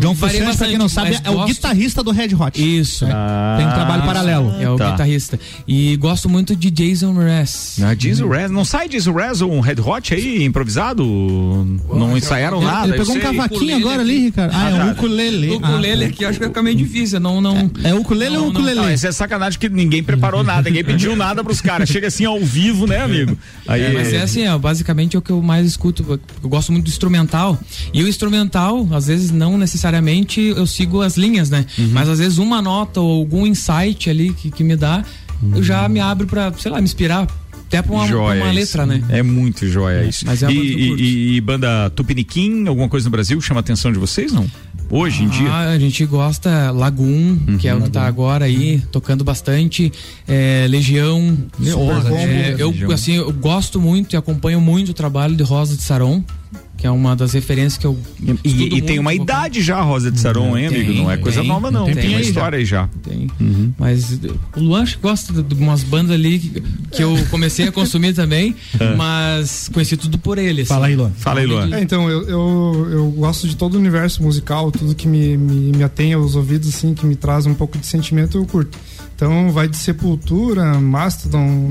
John Frusciante, pra quem não sabe, é o guitarrista do Red Hot. Isso. Tem um trabalho paralelo. É o Tá. guitarrista. E gosto muito de Jason Mraz. Ah, Diesel Raz, não sai Raz ou um Red Hot aí, improvisado? Não ensaiaram nada? ele pegou um cavaquinho agora ali, Ricardo. Ah, é Ah, um tá. ukulele. O ukulele Ah, aqui acho que fica meio difícil. Não, não. É ukulele ou Não, não, ukulele? Não, isso é sacanagem que ninguém preparou nada, ninguém pediu nada pros caras. Chega assim ao vivo, né, amigo? Aí, É, mas é assim, ó, basicamente é o que eu mais escuto. Eu gosto muito do instrumental. E o instrumental, às vezes, não necessariamente eu sigo as linhas, né? Uhum. Mas às vezes uma nota ou algum insight ali que, que me dá, eu já me abro pra, sei lá, me inspirar. Até pra uma, pra uma letra, né? É muito joia isso. mas é e, e- e banda Tupiniquim, alguma coisa no Brasil chama a atenção de vocês, não? Hoje em dia? Ah, a gente gosta Lagoon, que é o que tá agora aí, tocando bastante. é, Legião. Super É, eu, assim, eu gosto muito e acompanho muito o trabalho de Rosa de Saron. Que é uma das referências que eu. E, e tem uma idade já, Rosa de Saron, hein, amigo? Não é coisa tem, nova, não. tem, Tem, tem uma história aí já. Tem. Mas o Luan gosta de umas bandas ali que, que eu comecei a consumir também, É. mas conheci tudo por ele. assim. Fala aí, Luan. Fala aí, Luan. É, então, eu, eu, eu gosto de todo o universo musical, tudo que me, me, me atém aos ouvidos, assim, que me traz um pouco de sentimento, eu curto. Então, vai de Sepultura, Mastodon,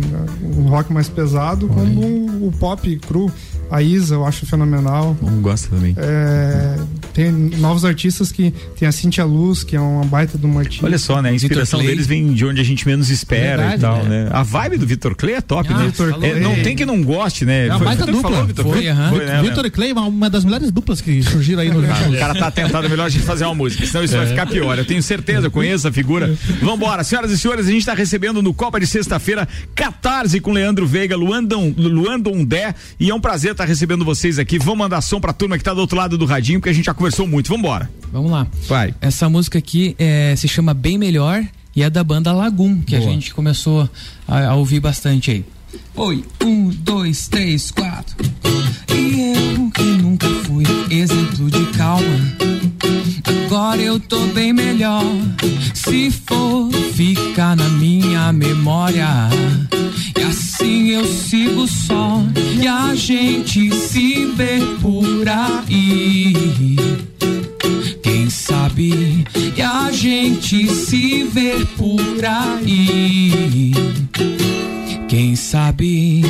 um rock mais pesado, como o pop cru. A Isa, eu acho fenomenal. Não gosta também. É, tem novos artistas que tem a Cintia Luz, que é uma baita de uma artista. Olha só, né? A inspiração deles vem de onde a gente menos espera Verdade, e tal, né? né? A vibe do Vitor Clay é top, Ah, né? Vitor É, não tem que não goste, né? É uma baita foi dupla. falou, Vitor Foi, Clay? Foi, né, Vitor e Clay, uma, uma das melhores duplas que surgiram aí no Ah, o cara tá tentando, é melhor a gente fazer uma música, senão isso vai ficar pior. Eu tenho certeza, eu conheço a figura. Vambora, senhoras e senhores, a gente tá recebendo no Copa de Sexta-feira Catarse com Leandro Veiga, Luandon, Luandon Dé, e é um prazer estar recebendo vocês aqui. Vamos mandar som pra turma que tá do outro lado do radinho, porque a gente já conversou muito. Vambora. Vamos lá. Vai. Essa música aqui é, se chama Bem Melhor e é da banda Lagum, que a Boa. gente começou a, a ouvir bastante aí. Oi, um, dois, três, quatro. E eu que nunca fui exemplo de calma. Agora eu tô bem melhor. Se for ficar na minha memória. E assim eu sigo só. E a gente se vê por aí. Quem sabe e a gente se vê por aí. Quem sabe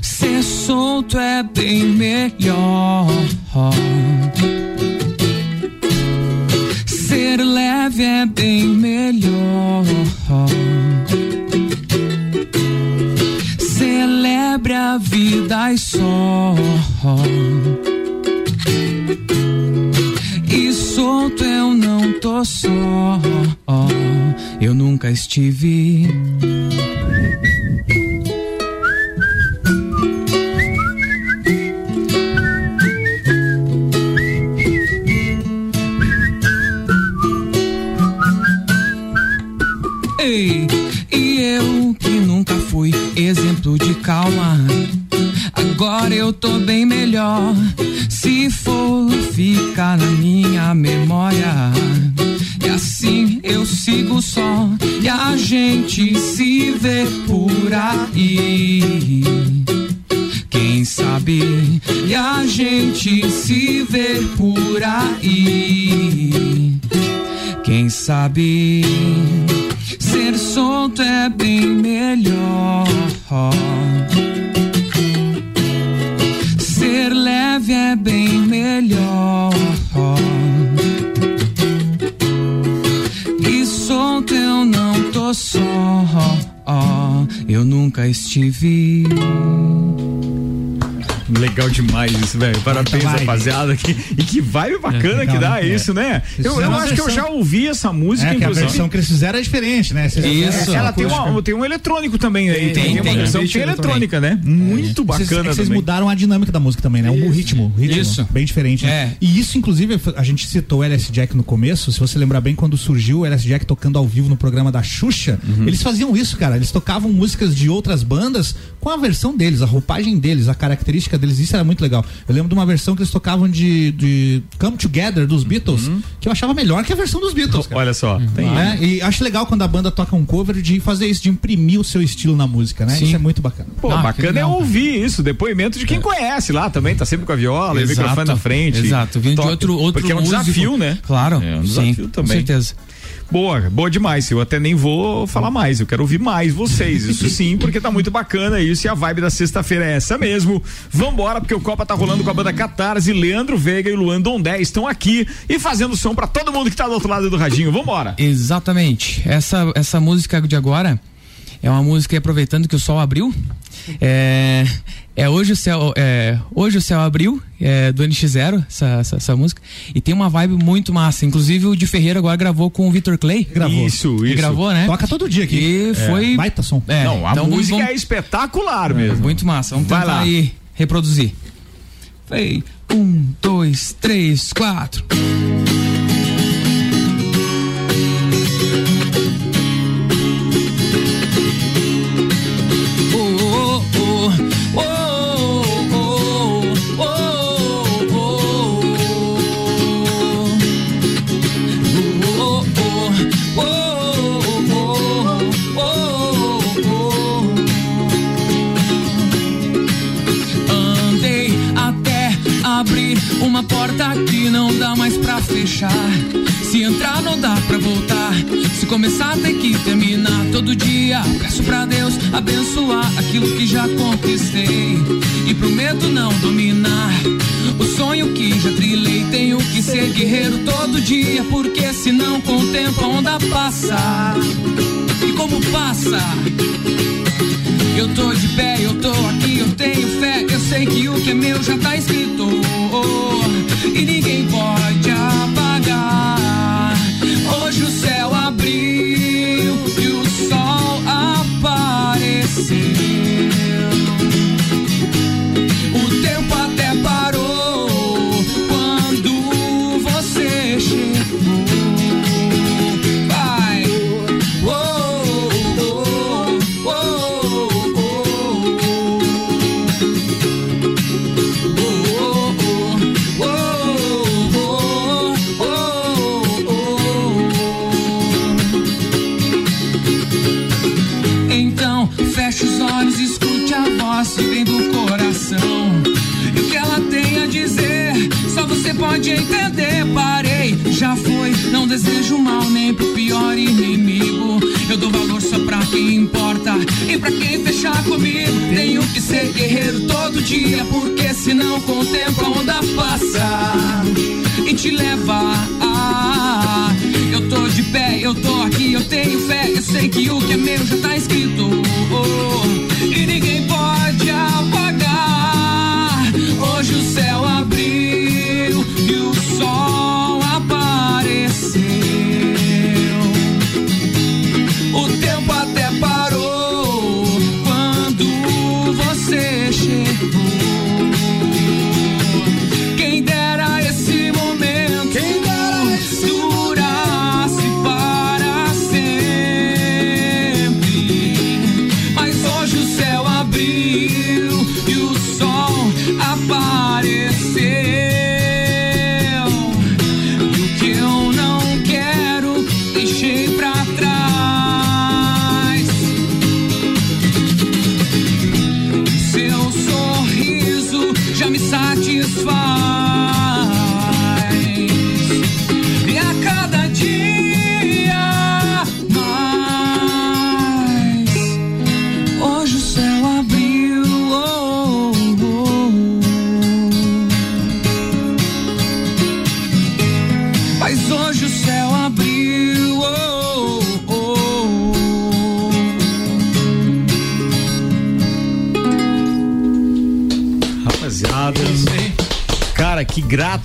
ser solto é bem melhor. Ser leve é bem melhor. Celebre a vida e só. E solto eu não tô só. Eu nunca estive. Velho. Parabéns, rapaziada. Que, e que vibe bacana É, que dá legal, é. isso, né? Isso Eu, é eu acho que eu versão- já ouvi essa música, É, que a inclusive. versão que eles fizeram é diferente, né? Vocês- Isso. Ela tem, uma, tem um eletrônico também, né? Tem, Tem, tem, uma tem. versão que tem eletrônica, né? Muito Vocês- bacana é Vocês também. mudaram a dinâmica da música também, né? O ritmo, o ritmo. Isso. Bem diferente, né? É. E isso, inclusive, a gente citou o LS Jack no começo. Se você lembrar bem, quando surgiu o LS Jack tocando ao vivo no programa da Xuxa, Uhum. eles faziam isso, cara. Eles tocavam músicas de outras bandas com a versão deles, a roupagem deles, a característica deles. Isso era muito legal. Eu lembro de uma versão que eles tocavam de, de Come Together dos Beatles, que eu achava melhor que a versão dos Beatles. Cara. Olha só, tem Né? E acho legal quando a banda toca um cover de fazer isso, de imprimir o seu estilo na música, né? Sim. Isso é muito bacana. Pô, Ah, bacana é cara. ouvir isso, depoimento de quem conhece lá também, tá sempre com a viola, e o Exato. microfone na frente. Exato, vindo de outro- outro Porque é um músico. desafio, né? Claro, É um sim, desafio com também. certeza. Boa, boa demais. Eu até nem vou falar mais. Eu quero ouvir mais vocês. Isso sim, porque tá muito bacana isso. E a vibe da sexta-feira é essa mesmo. Vambora, porque o Copa tá rolando com a banda Catarse. Leandro Veiga e Luan Dondé estão aqui e fazendo som pra todo mundo que tá do outro lado do radinho. Vambora. Exatamente. Essa, essa música de agora é uma música aproveitando que o sol abriu. É, é hoje o céu, é, hoje o céu abriu, é, do NX0, essa, essa, essa música. E tem uma vibe muito massa. Inclusive o de Ferreira agora gravou com o Vitor Clay. Gravou. Isso, isso. gravou, né? Toca todo dia aqui. E foi. Baita som. É, Não, a então música vamos- é espetacular mesmo. Muito massa. Vamos Vai tentar lá. aí reproduzir. Foi. Um, dois, três, quatro. Daqui não dá mais pra fechar. Se entrar não dá pra voltar. Se começar tem que terminar. Todo dia peço pra Deus abençoar aquilo que já conquistei. E prometo não dominar. O sonho que já trilhei, tenho que ser guerreiro todo dia. Porque senão com o tempo a onda passa. E como passa? Eu tô de pé, eu tô aqui, eu tenho fé. Eu sei que o que é meu já tá escrito. Pra quem fechar comigo. Tenho que ser guerreiro todo dia, porque senão com o tempo a onda passa e te leva a. Eu tô de pé, eu tô aqui, eu tenho fé, eu sei que o que é meu já tá escrito. E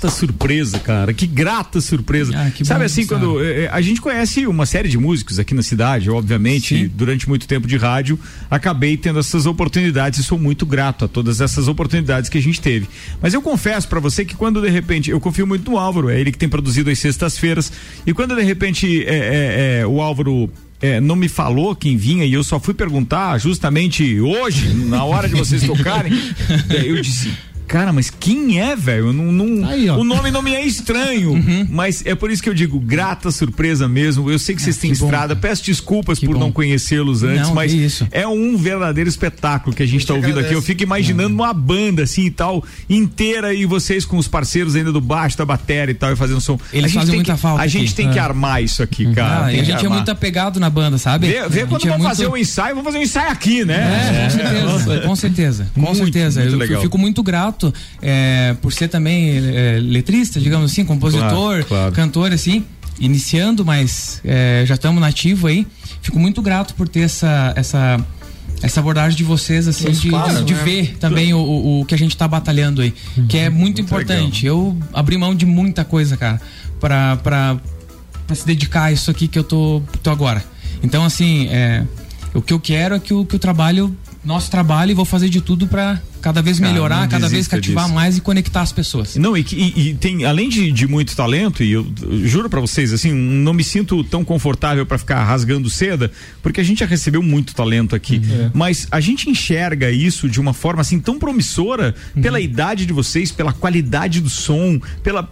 grata surpresa, cara. Que grata surpresa. Sabe bom, assim, sabe. quando eh, eh, a gente conhece uma série de músicos aqui na cidade, obviamente, durante muito tempo de rádio, acabei tendo essas oportunidades e sou muito grato a todas essas oportunidades que a gente teve. Mas eu confesso pra você que quando de repente, eu confio muito no Álvaro, é ele que tem produzido as sextas-feiras, e quando de repente eh, eh, eh, o Álvaro é, não me falou quem vinha e eu só fui perguntar justamente hoje, na hora de vocês tocarem, é, eu disse. Cara, mas quem é, velho? Eu Não, não, o nome não me é estranho, Uhum. mas é por isso que eu digo grata surpresa mesmo. Eu sei que vocês têm estrada, peço desculpas por não conhecê-los antes, Não, mas que isso. é um verdadeiro espetáculo que a gente está ouvindo aqui. agradece. Eu fico imaginando uma banda assim e tal, inteira, e vocês com os parceiros ainda do baixo, da bateria e tal, e fazendo som. Eles a gente fazem tem muita que, falta A gente aqui. tem que É. armar isso aqui, cara. Ah, e a que gente é muito apegado na banda, sabe? Vê, vê A quando é vamos fazer muito- um ensaio, vamos fazer um ensaio aqui, né? É, com certeza, com certeza, com certeza. eu fico muito grato é, por ser também é, letrista, digamos assim, compositor, Claro, claro. cantor, assim, iniciando, mas é, já estamos nativo aí. Fico muito grato por ter essa essa essa abordagem de vocês, assim, de, espaço, de né? ver também o, o, o que a gente tá batalhando aí, que é muito, importante. Eu abri mão de muita coisa, cara, pra, pra, pra se dedicar a isso aqui que eu tô, tô agora. Então, assim, é, o que eu quero é que o, que o trabalho, nosso trabalho, e vou fazer de tudo pra cada vez Cara, melhorar, cada vez cativar disso. mais e conectar as pessoas. Não, e, e- e tem, além de, de muito talento, e eu, eu juro pra vocês, assim, não me sinto tão confortável pra ficar rasgando seda, porque a gente já recebeu muito talento aqui. Mas a gente enxerga isso de uma forma assim tão promissora pela idade de vocês, pela qualidade do som, pela.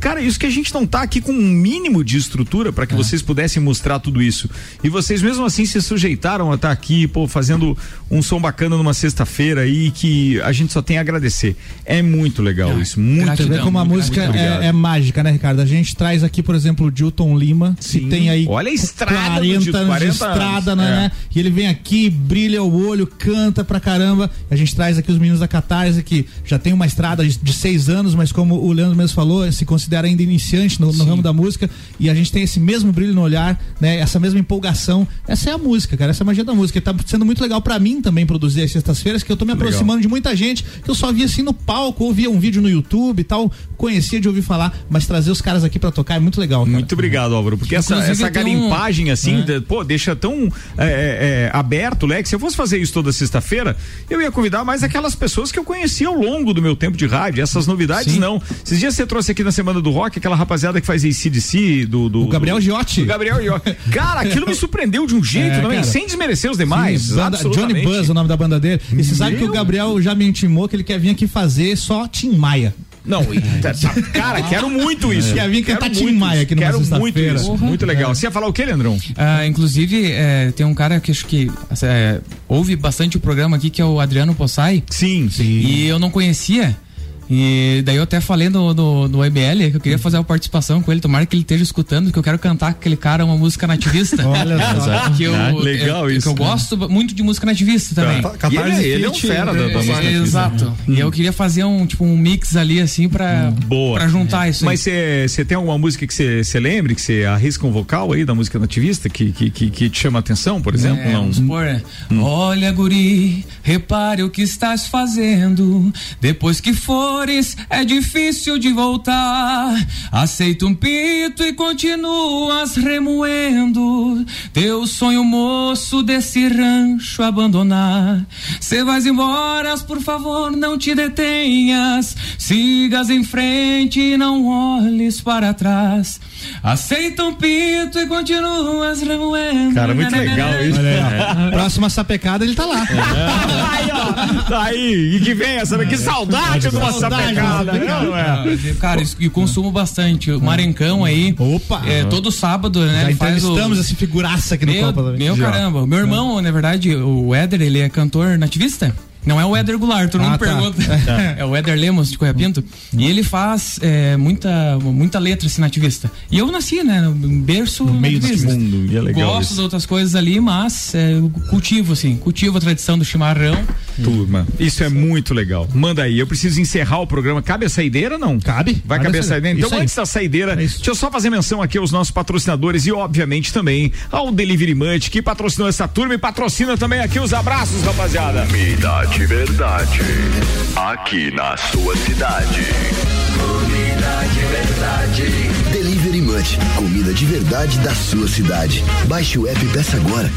Cara, isso que a gente não tá aqui com um mínimo de estrutura para que vocês pudessem mostrar tudo isso. E vocês mesmo assim se sujeitaram a estar aqui, pô, fazendo um som bacana numa sexta-feira aí que a gente só tem a agradecer. É muito legal isso, muito Você vê como a música é, é mágica, né, Ricardo? A gente traz aqui, por exemplo, o Dilton Lima, Sim. que tem aí Olha a estrada do 40 Dilton, anos 40 de estrada, anos, né? E ele vem aqui, brilha o olho, canta pra caramba. A gente traz aqui os meninos da Catarse, que já tem uma estrada de, de seis anos, mas como o Leandro mesmo falou, se considera ainda iniciante no, no ramo da música. E a gente tem esse mesmo brilho no olhar, né? Essa mesma empolgação. Essa é a música, cara. Essa é a magia da música. E tá sendo muito legal pra mim também produzir as sextas-feiras, que eu tô me Legal. aproximando de muita gente que eu só via assim no palco, ou via um vídeo no YouTube e tal, conhecia de ouvir falar, mas trazer os caras aqui pra tocar é muito legal. Cara. Muito obrigado, Álvaro, porque essa, Inclusive, essa tem um- garimpagem assim, É. pô, deixa tão é, é, é, aberto, Lex. Se eu fosse fazer isso toda sexta-feira, eu ia convidar mais aquelas pessoas que eu conhecia ao longo do meu tempo de rádio. Essas novidades, não. Esses dias você trouxe aqui na Semana do Rock aquela rapaziada que faz ACDC, do. do O Gabriel do, Giotti. do Gabriel Giotti. Cara, aquilo me surpreendeu de um jeito, É, não. Sem desmerecer os demais. Sim, banda- Johnny. Buzz, o nome da banda dele. E você sabe que o Meu. Já me intimou que ele quer vir aqui fazer só Tim Maia. Não, tá- tá- cara, quero muito isso. Quer vir cantar Quero Tim muito Maia isso. aqui numa Quero muito isso. Muito legal. É. Você ia falar o quê, Leandrão? Ah, inclusive, é, tem um cara que acho que é, ouve bastante o programa aqui, que é o Adriano Possai. Sim, sim. E eu não conhecia. E daí eu até falei no, no, no EBL que eu queria fazer uma participação com ele. Tomara que ele esteja escutando, que eu quero cantar com aquele cara uma música nativista. Olha só. que eu, Ah, legal é, isso. Que eu gosto muito de música nativista também. Tá. E ele, é- ele é um fera da, da música É, nativista. Exato. E eu queria fazer um tipo um mix ali assim pra, Boa. pra juntar isso. aí. Mas você tem alguma música que você lembre, que você arrisca um vocal aí da música nativista que, que, que, que te chama a atenção, por exemplo? É, Não. vamos supor, né? Olha, guri, repare o que estás fazendo. Depois que fores, é difícil de voltar. Aceita um pito e continuas remoendo. Teu sonho moço desse rancho abandonar. Cê vais embora, por favor, não te detenhas. Sigas em frente e não olhes para trás. Aceita um pito e continuas remoendo. Cara, muito legal isso. Olha. Próxima sapecada, ele tá lá. aí, ó. Tá aí. E que vem essa. Que saudade de uma Saudade, sapecada. Não, é. Cara, isso- e consumo bastante. O Marencão aí. Opa! É, todo sábado, né? Já faz o- entrevistamos esse figuraça aqui no Meu, Copa também. meu Já. caramba. Meu irmão, na verdade, o Éder, ele é cantor nativista. Não é o Éder Goulart, todo Ah, mundo tá. pergunta. é o Éder Lemos de Coia Pinto. E ele faz é, muita, muita letra assim, nativista. E eu nasci, né? No berço No meio desse mundo. E é legal Gosto isso. de outras coisas ali, mas é, eu cultivo, assim, cultivo a tradição do chimarrão. Turma, isso é muito legal. Manda aí, eu preciso encerrar o programa. Cabe a saideira não? Cabe. Vai Cabe caber a saideira. Então, antes da saideira, deixa eu só fazer menção aqui aos nossos patrocinadores e, obviamente, também ao Delivery Munch, que patrocinou essa turma e patrocina também aqui os abraços, rapaziada. Comida de verdade. Aqui na sua cidade. Comida de verdade. Delivery Munch, comida de verdade da sua cidade. Baixe o app e peça agora.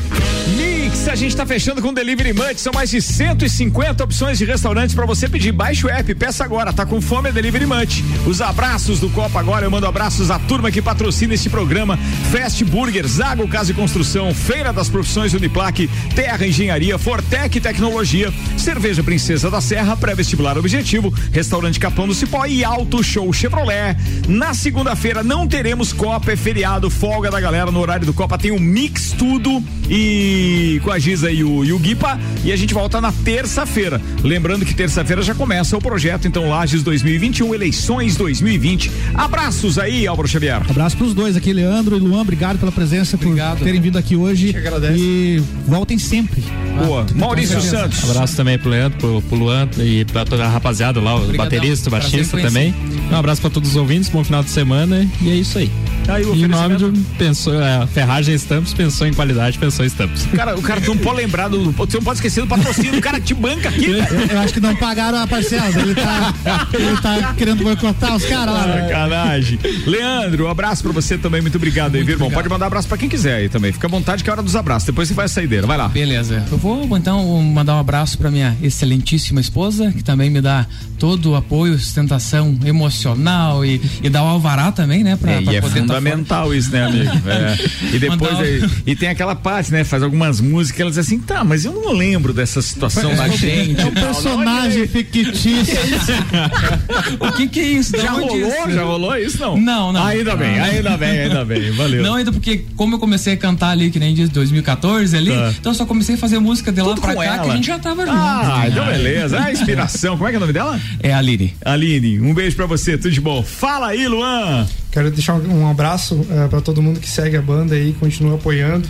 Mix, a gente tá fechando com Delivery Munch, são mais de 150 opções de restaurantes pra você pedir. Baixe o app, peça agora, tá com fome é Delivery Munch. Os abraços do Copa agora, eu mando abraços à turma que patrocina este programa. Fast Burger, Zago Casa e Construção, Feira das Profissões Uniplaque, Terra Engenharia, Fortec Tecnologia, Cerveja Princesa da Serra, Pré-Vestibular Objetivo, Restaurante Capão do Cipó e Auto Show Chevrolet. Na segunda-feira não teremos Copa, é feriado, folga da galera no horário do Copa, tem o Mix Tudo e com a Giza e o, e o Guipa e a gente volta na terça-feira. Lembrando que terça-feira já começa o projeto, então Lages 2021, eleições 2020. Abraços aí, Álvaro Xavier. Abraço pros dois aqui, Leandro e Luan. Obrigado pela presença, por terem vindo aqui hoje. E voltem sempre. Boa. Maurício Santos. Abraço também pro Leandro, pro, pro Luan e pra toda a rapaziada lá, o Obrigadão. baterista, o baixista também. Um abraço pra todos os ouvintes, bom final de semana e é isso aí. Aí o em nome de pensou, é, Ferragem Estampas, pensou em qualidade, pensou em estampas. Cara, o cara não pode lembrar do. Você não pode esquecer do patrocínio, o cara te banca aqui, Eu, eu acho que não pagaram a parcela. Ele tá, ele tá querendo boicotar os caras lá. né? Sacanagem. Leandro, um abraço pra você também, muito obrigado aí, viu, irmão? Pode mandar abraço pra quem quiser aí também. Fica à vontade que é hora dos abraços. Depois você vai a saideira, vai lá. Beleza. Eu vou então mandar um abraço para minha excelentíssima esposa, que também me dá todo o apoio, sustentação emocional e, e dá o alvará também, né? Pra, É, pra é poder estar fundamental isso, né, amigo? É. E depois aí- e tem aquela parte, né? Faz algumas músicas, elas assim, tá, mas eu não lembro dessa situação da gente. É um personagem fictício. O que que é isso? Já rolou? isso? Já rolou isso, não? Não, não. Ainda bem, ainda bem, ainda bem. Valeu. Não, ainda porque como eu comecei a cantar ali, que nem diz 2014 ali, Tá. então eu só comecei a fazer música de lá Tudo pra cá ela. que a gente já tava junto. Ah, então beleza. Ah, inspiração. Como é que é o nome dela? É a Aline. Aline, um beijo pra você, tudo de bom. Fala aí, Luan. Quero deixar um abraço para todo mundo que segue a banda aí, continua apoiando.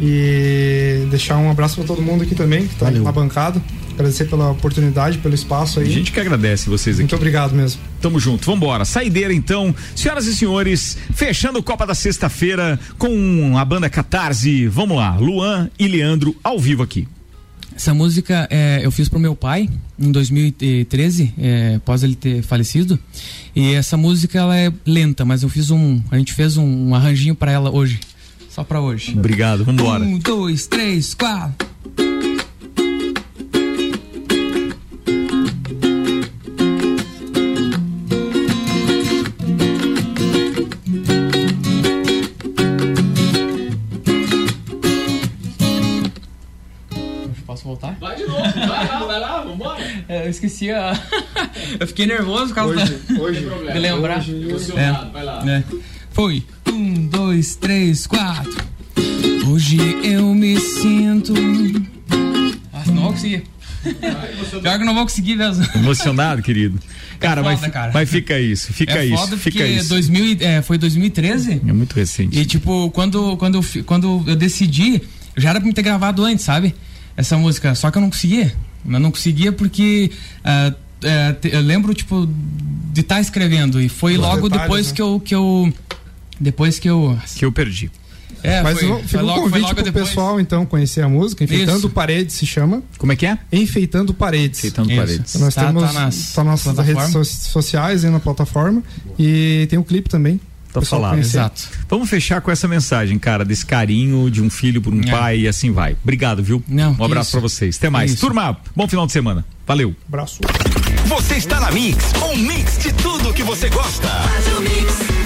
E deixar um abraço para todo mundo aqui também, que tá na bancada. Agradecer pela oportunidade, pelo espaço aí. A gente que agradece vocês aqui. Muito obrigado mesmo. Tamo junto, vambora. Saideira então. Senhoras e senhores, fechando o Copa da Sexta-feira com a banda Catarse. Vamos lá, Luan e Leandro ao vivo aqui. Essa música é, eu fiz pro meu pai em 2013, é, após ele ter falecido. E essa música ela é lenta, mas eu fiz um, a gente fez um, um arranjinho pra ela hoje, só pra hoje. Obrigado, vambora. Um, dois, três, quatro. Esqueci a. eu fiquei nervoso por causa Hoje, da... hoje, de lembrar. hoje, emocionado, É, vai lá. é. Foi. Um, dois, três, quatro. Hoje eu me sinto. Ah, não vou conseguir. Pior que eu não vou conseguir mesmo. Emocionado, querido. Cara, foda, mas, cara. mas fica isso, fica é isso, foda fica isso. 2000, e- é, foi 2013. É muito recente. E tipo, quando, quando, eu, quando eu decidi, já era pra me ter gravado antes, sabe? Essa música. Só que eu não conseguia. Eu não conseguia porque. é, te- eu lembro, tipo, de estar escrevendo. E foi Os logo detalhes, depois né? que eu. Que eu depois que eu. Que eu perdi. É, Mas foi, foi fica logo, um foi convite logo pro depois. pessoal, então, conhecer a música. Enfeitando Isso. Paredes se chama. Como é que é? Enfeitando Paredes. Enfeitando Isso. Paredes. Nós Tá- temos tá nas tá nossas redes so- sociais aí na plataforma. E tem o clipe também. Tá falado. Exato. Vamos fechar com essa mensagem, cara, desse carinho de um filho por um É. pai e assim vai. Obrigado, viu? Não, um abraço pra vocês. Até mais. isso. Turma, bom final de semana. Valeu. Abraço. Você está na Mix, um mix de tudo que você gosta. Faz o mix.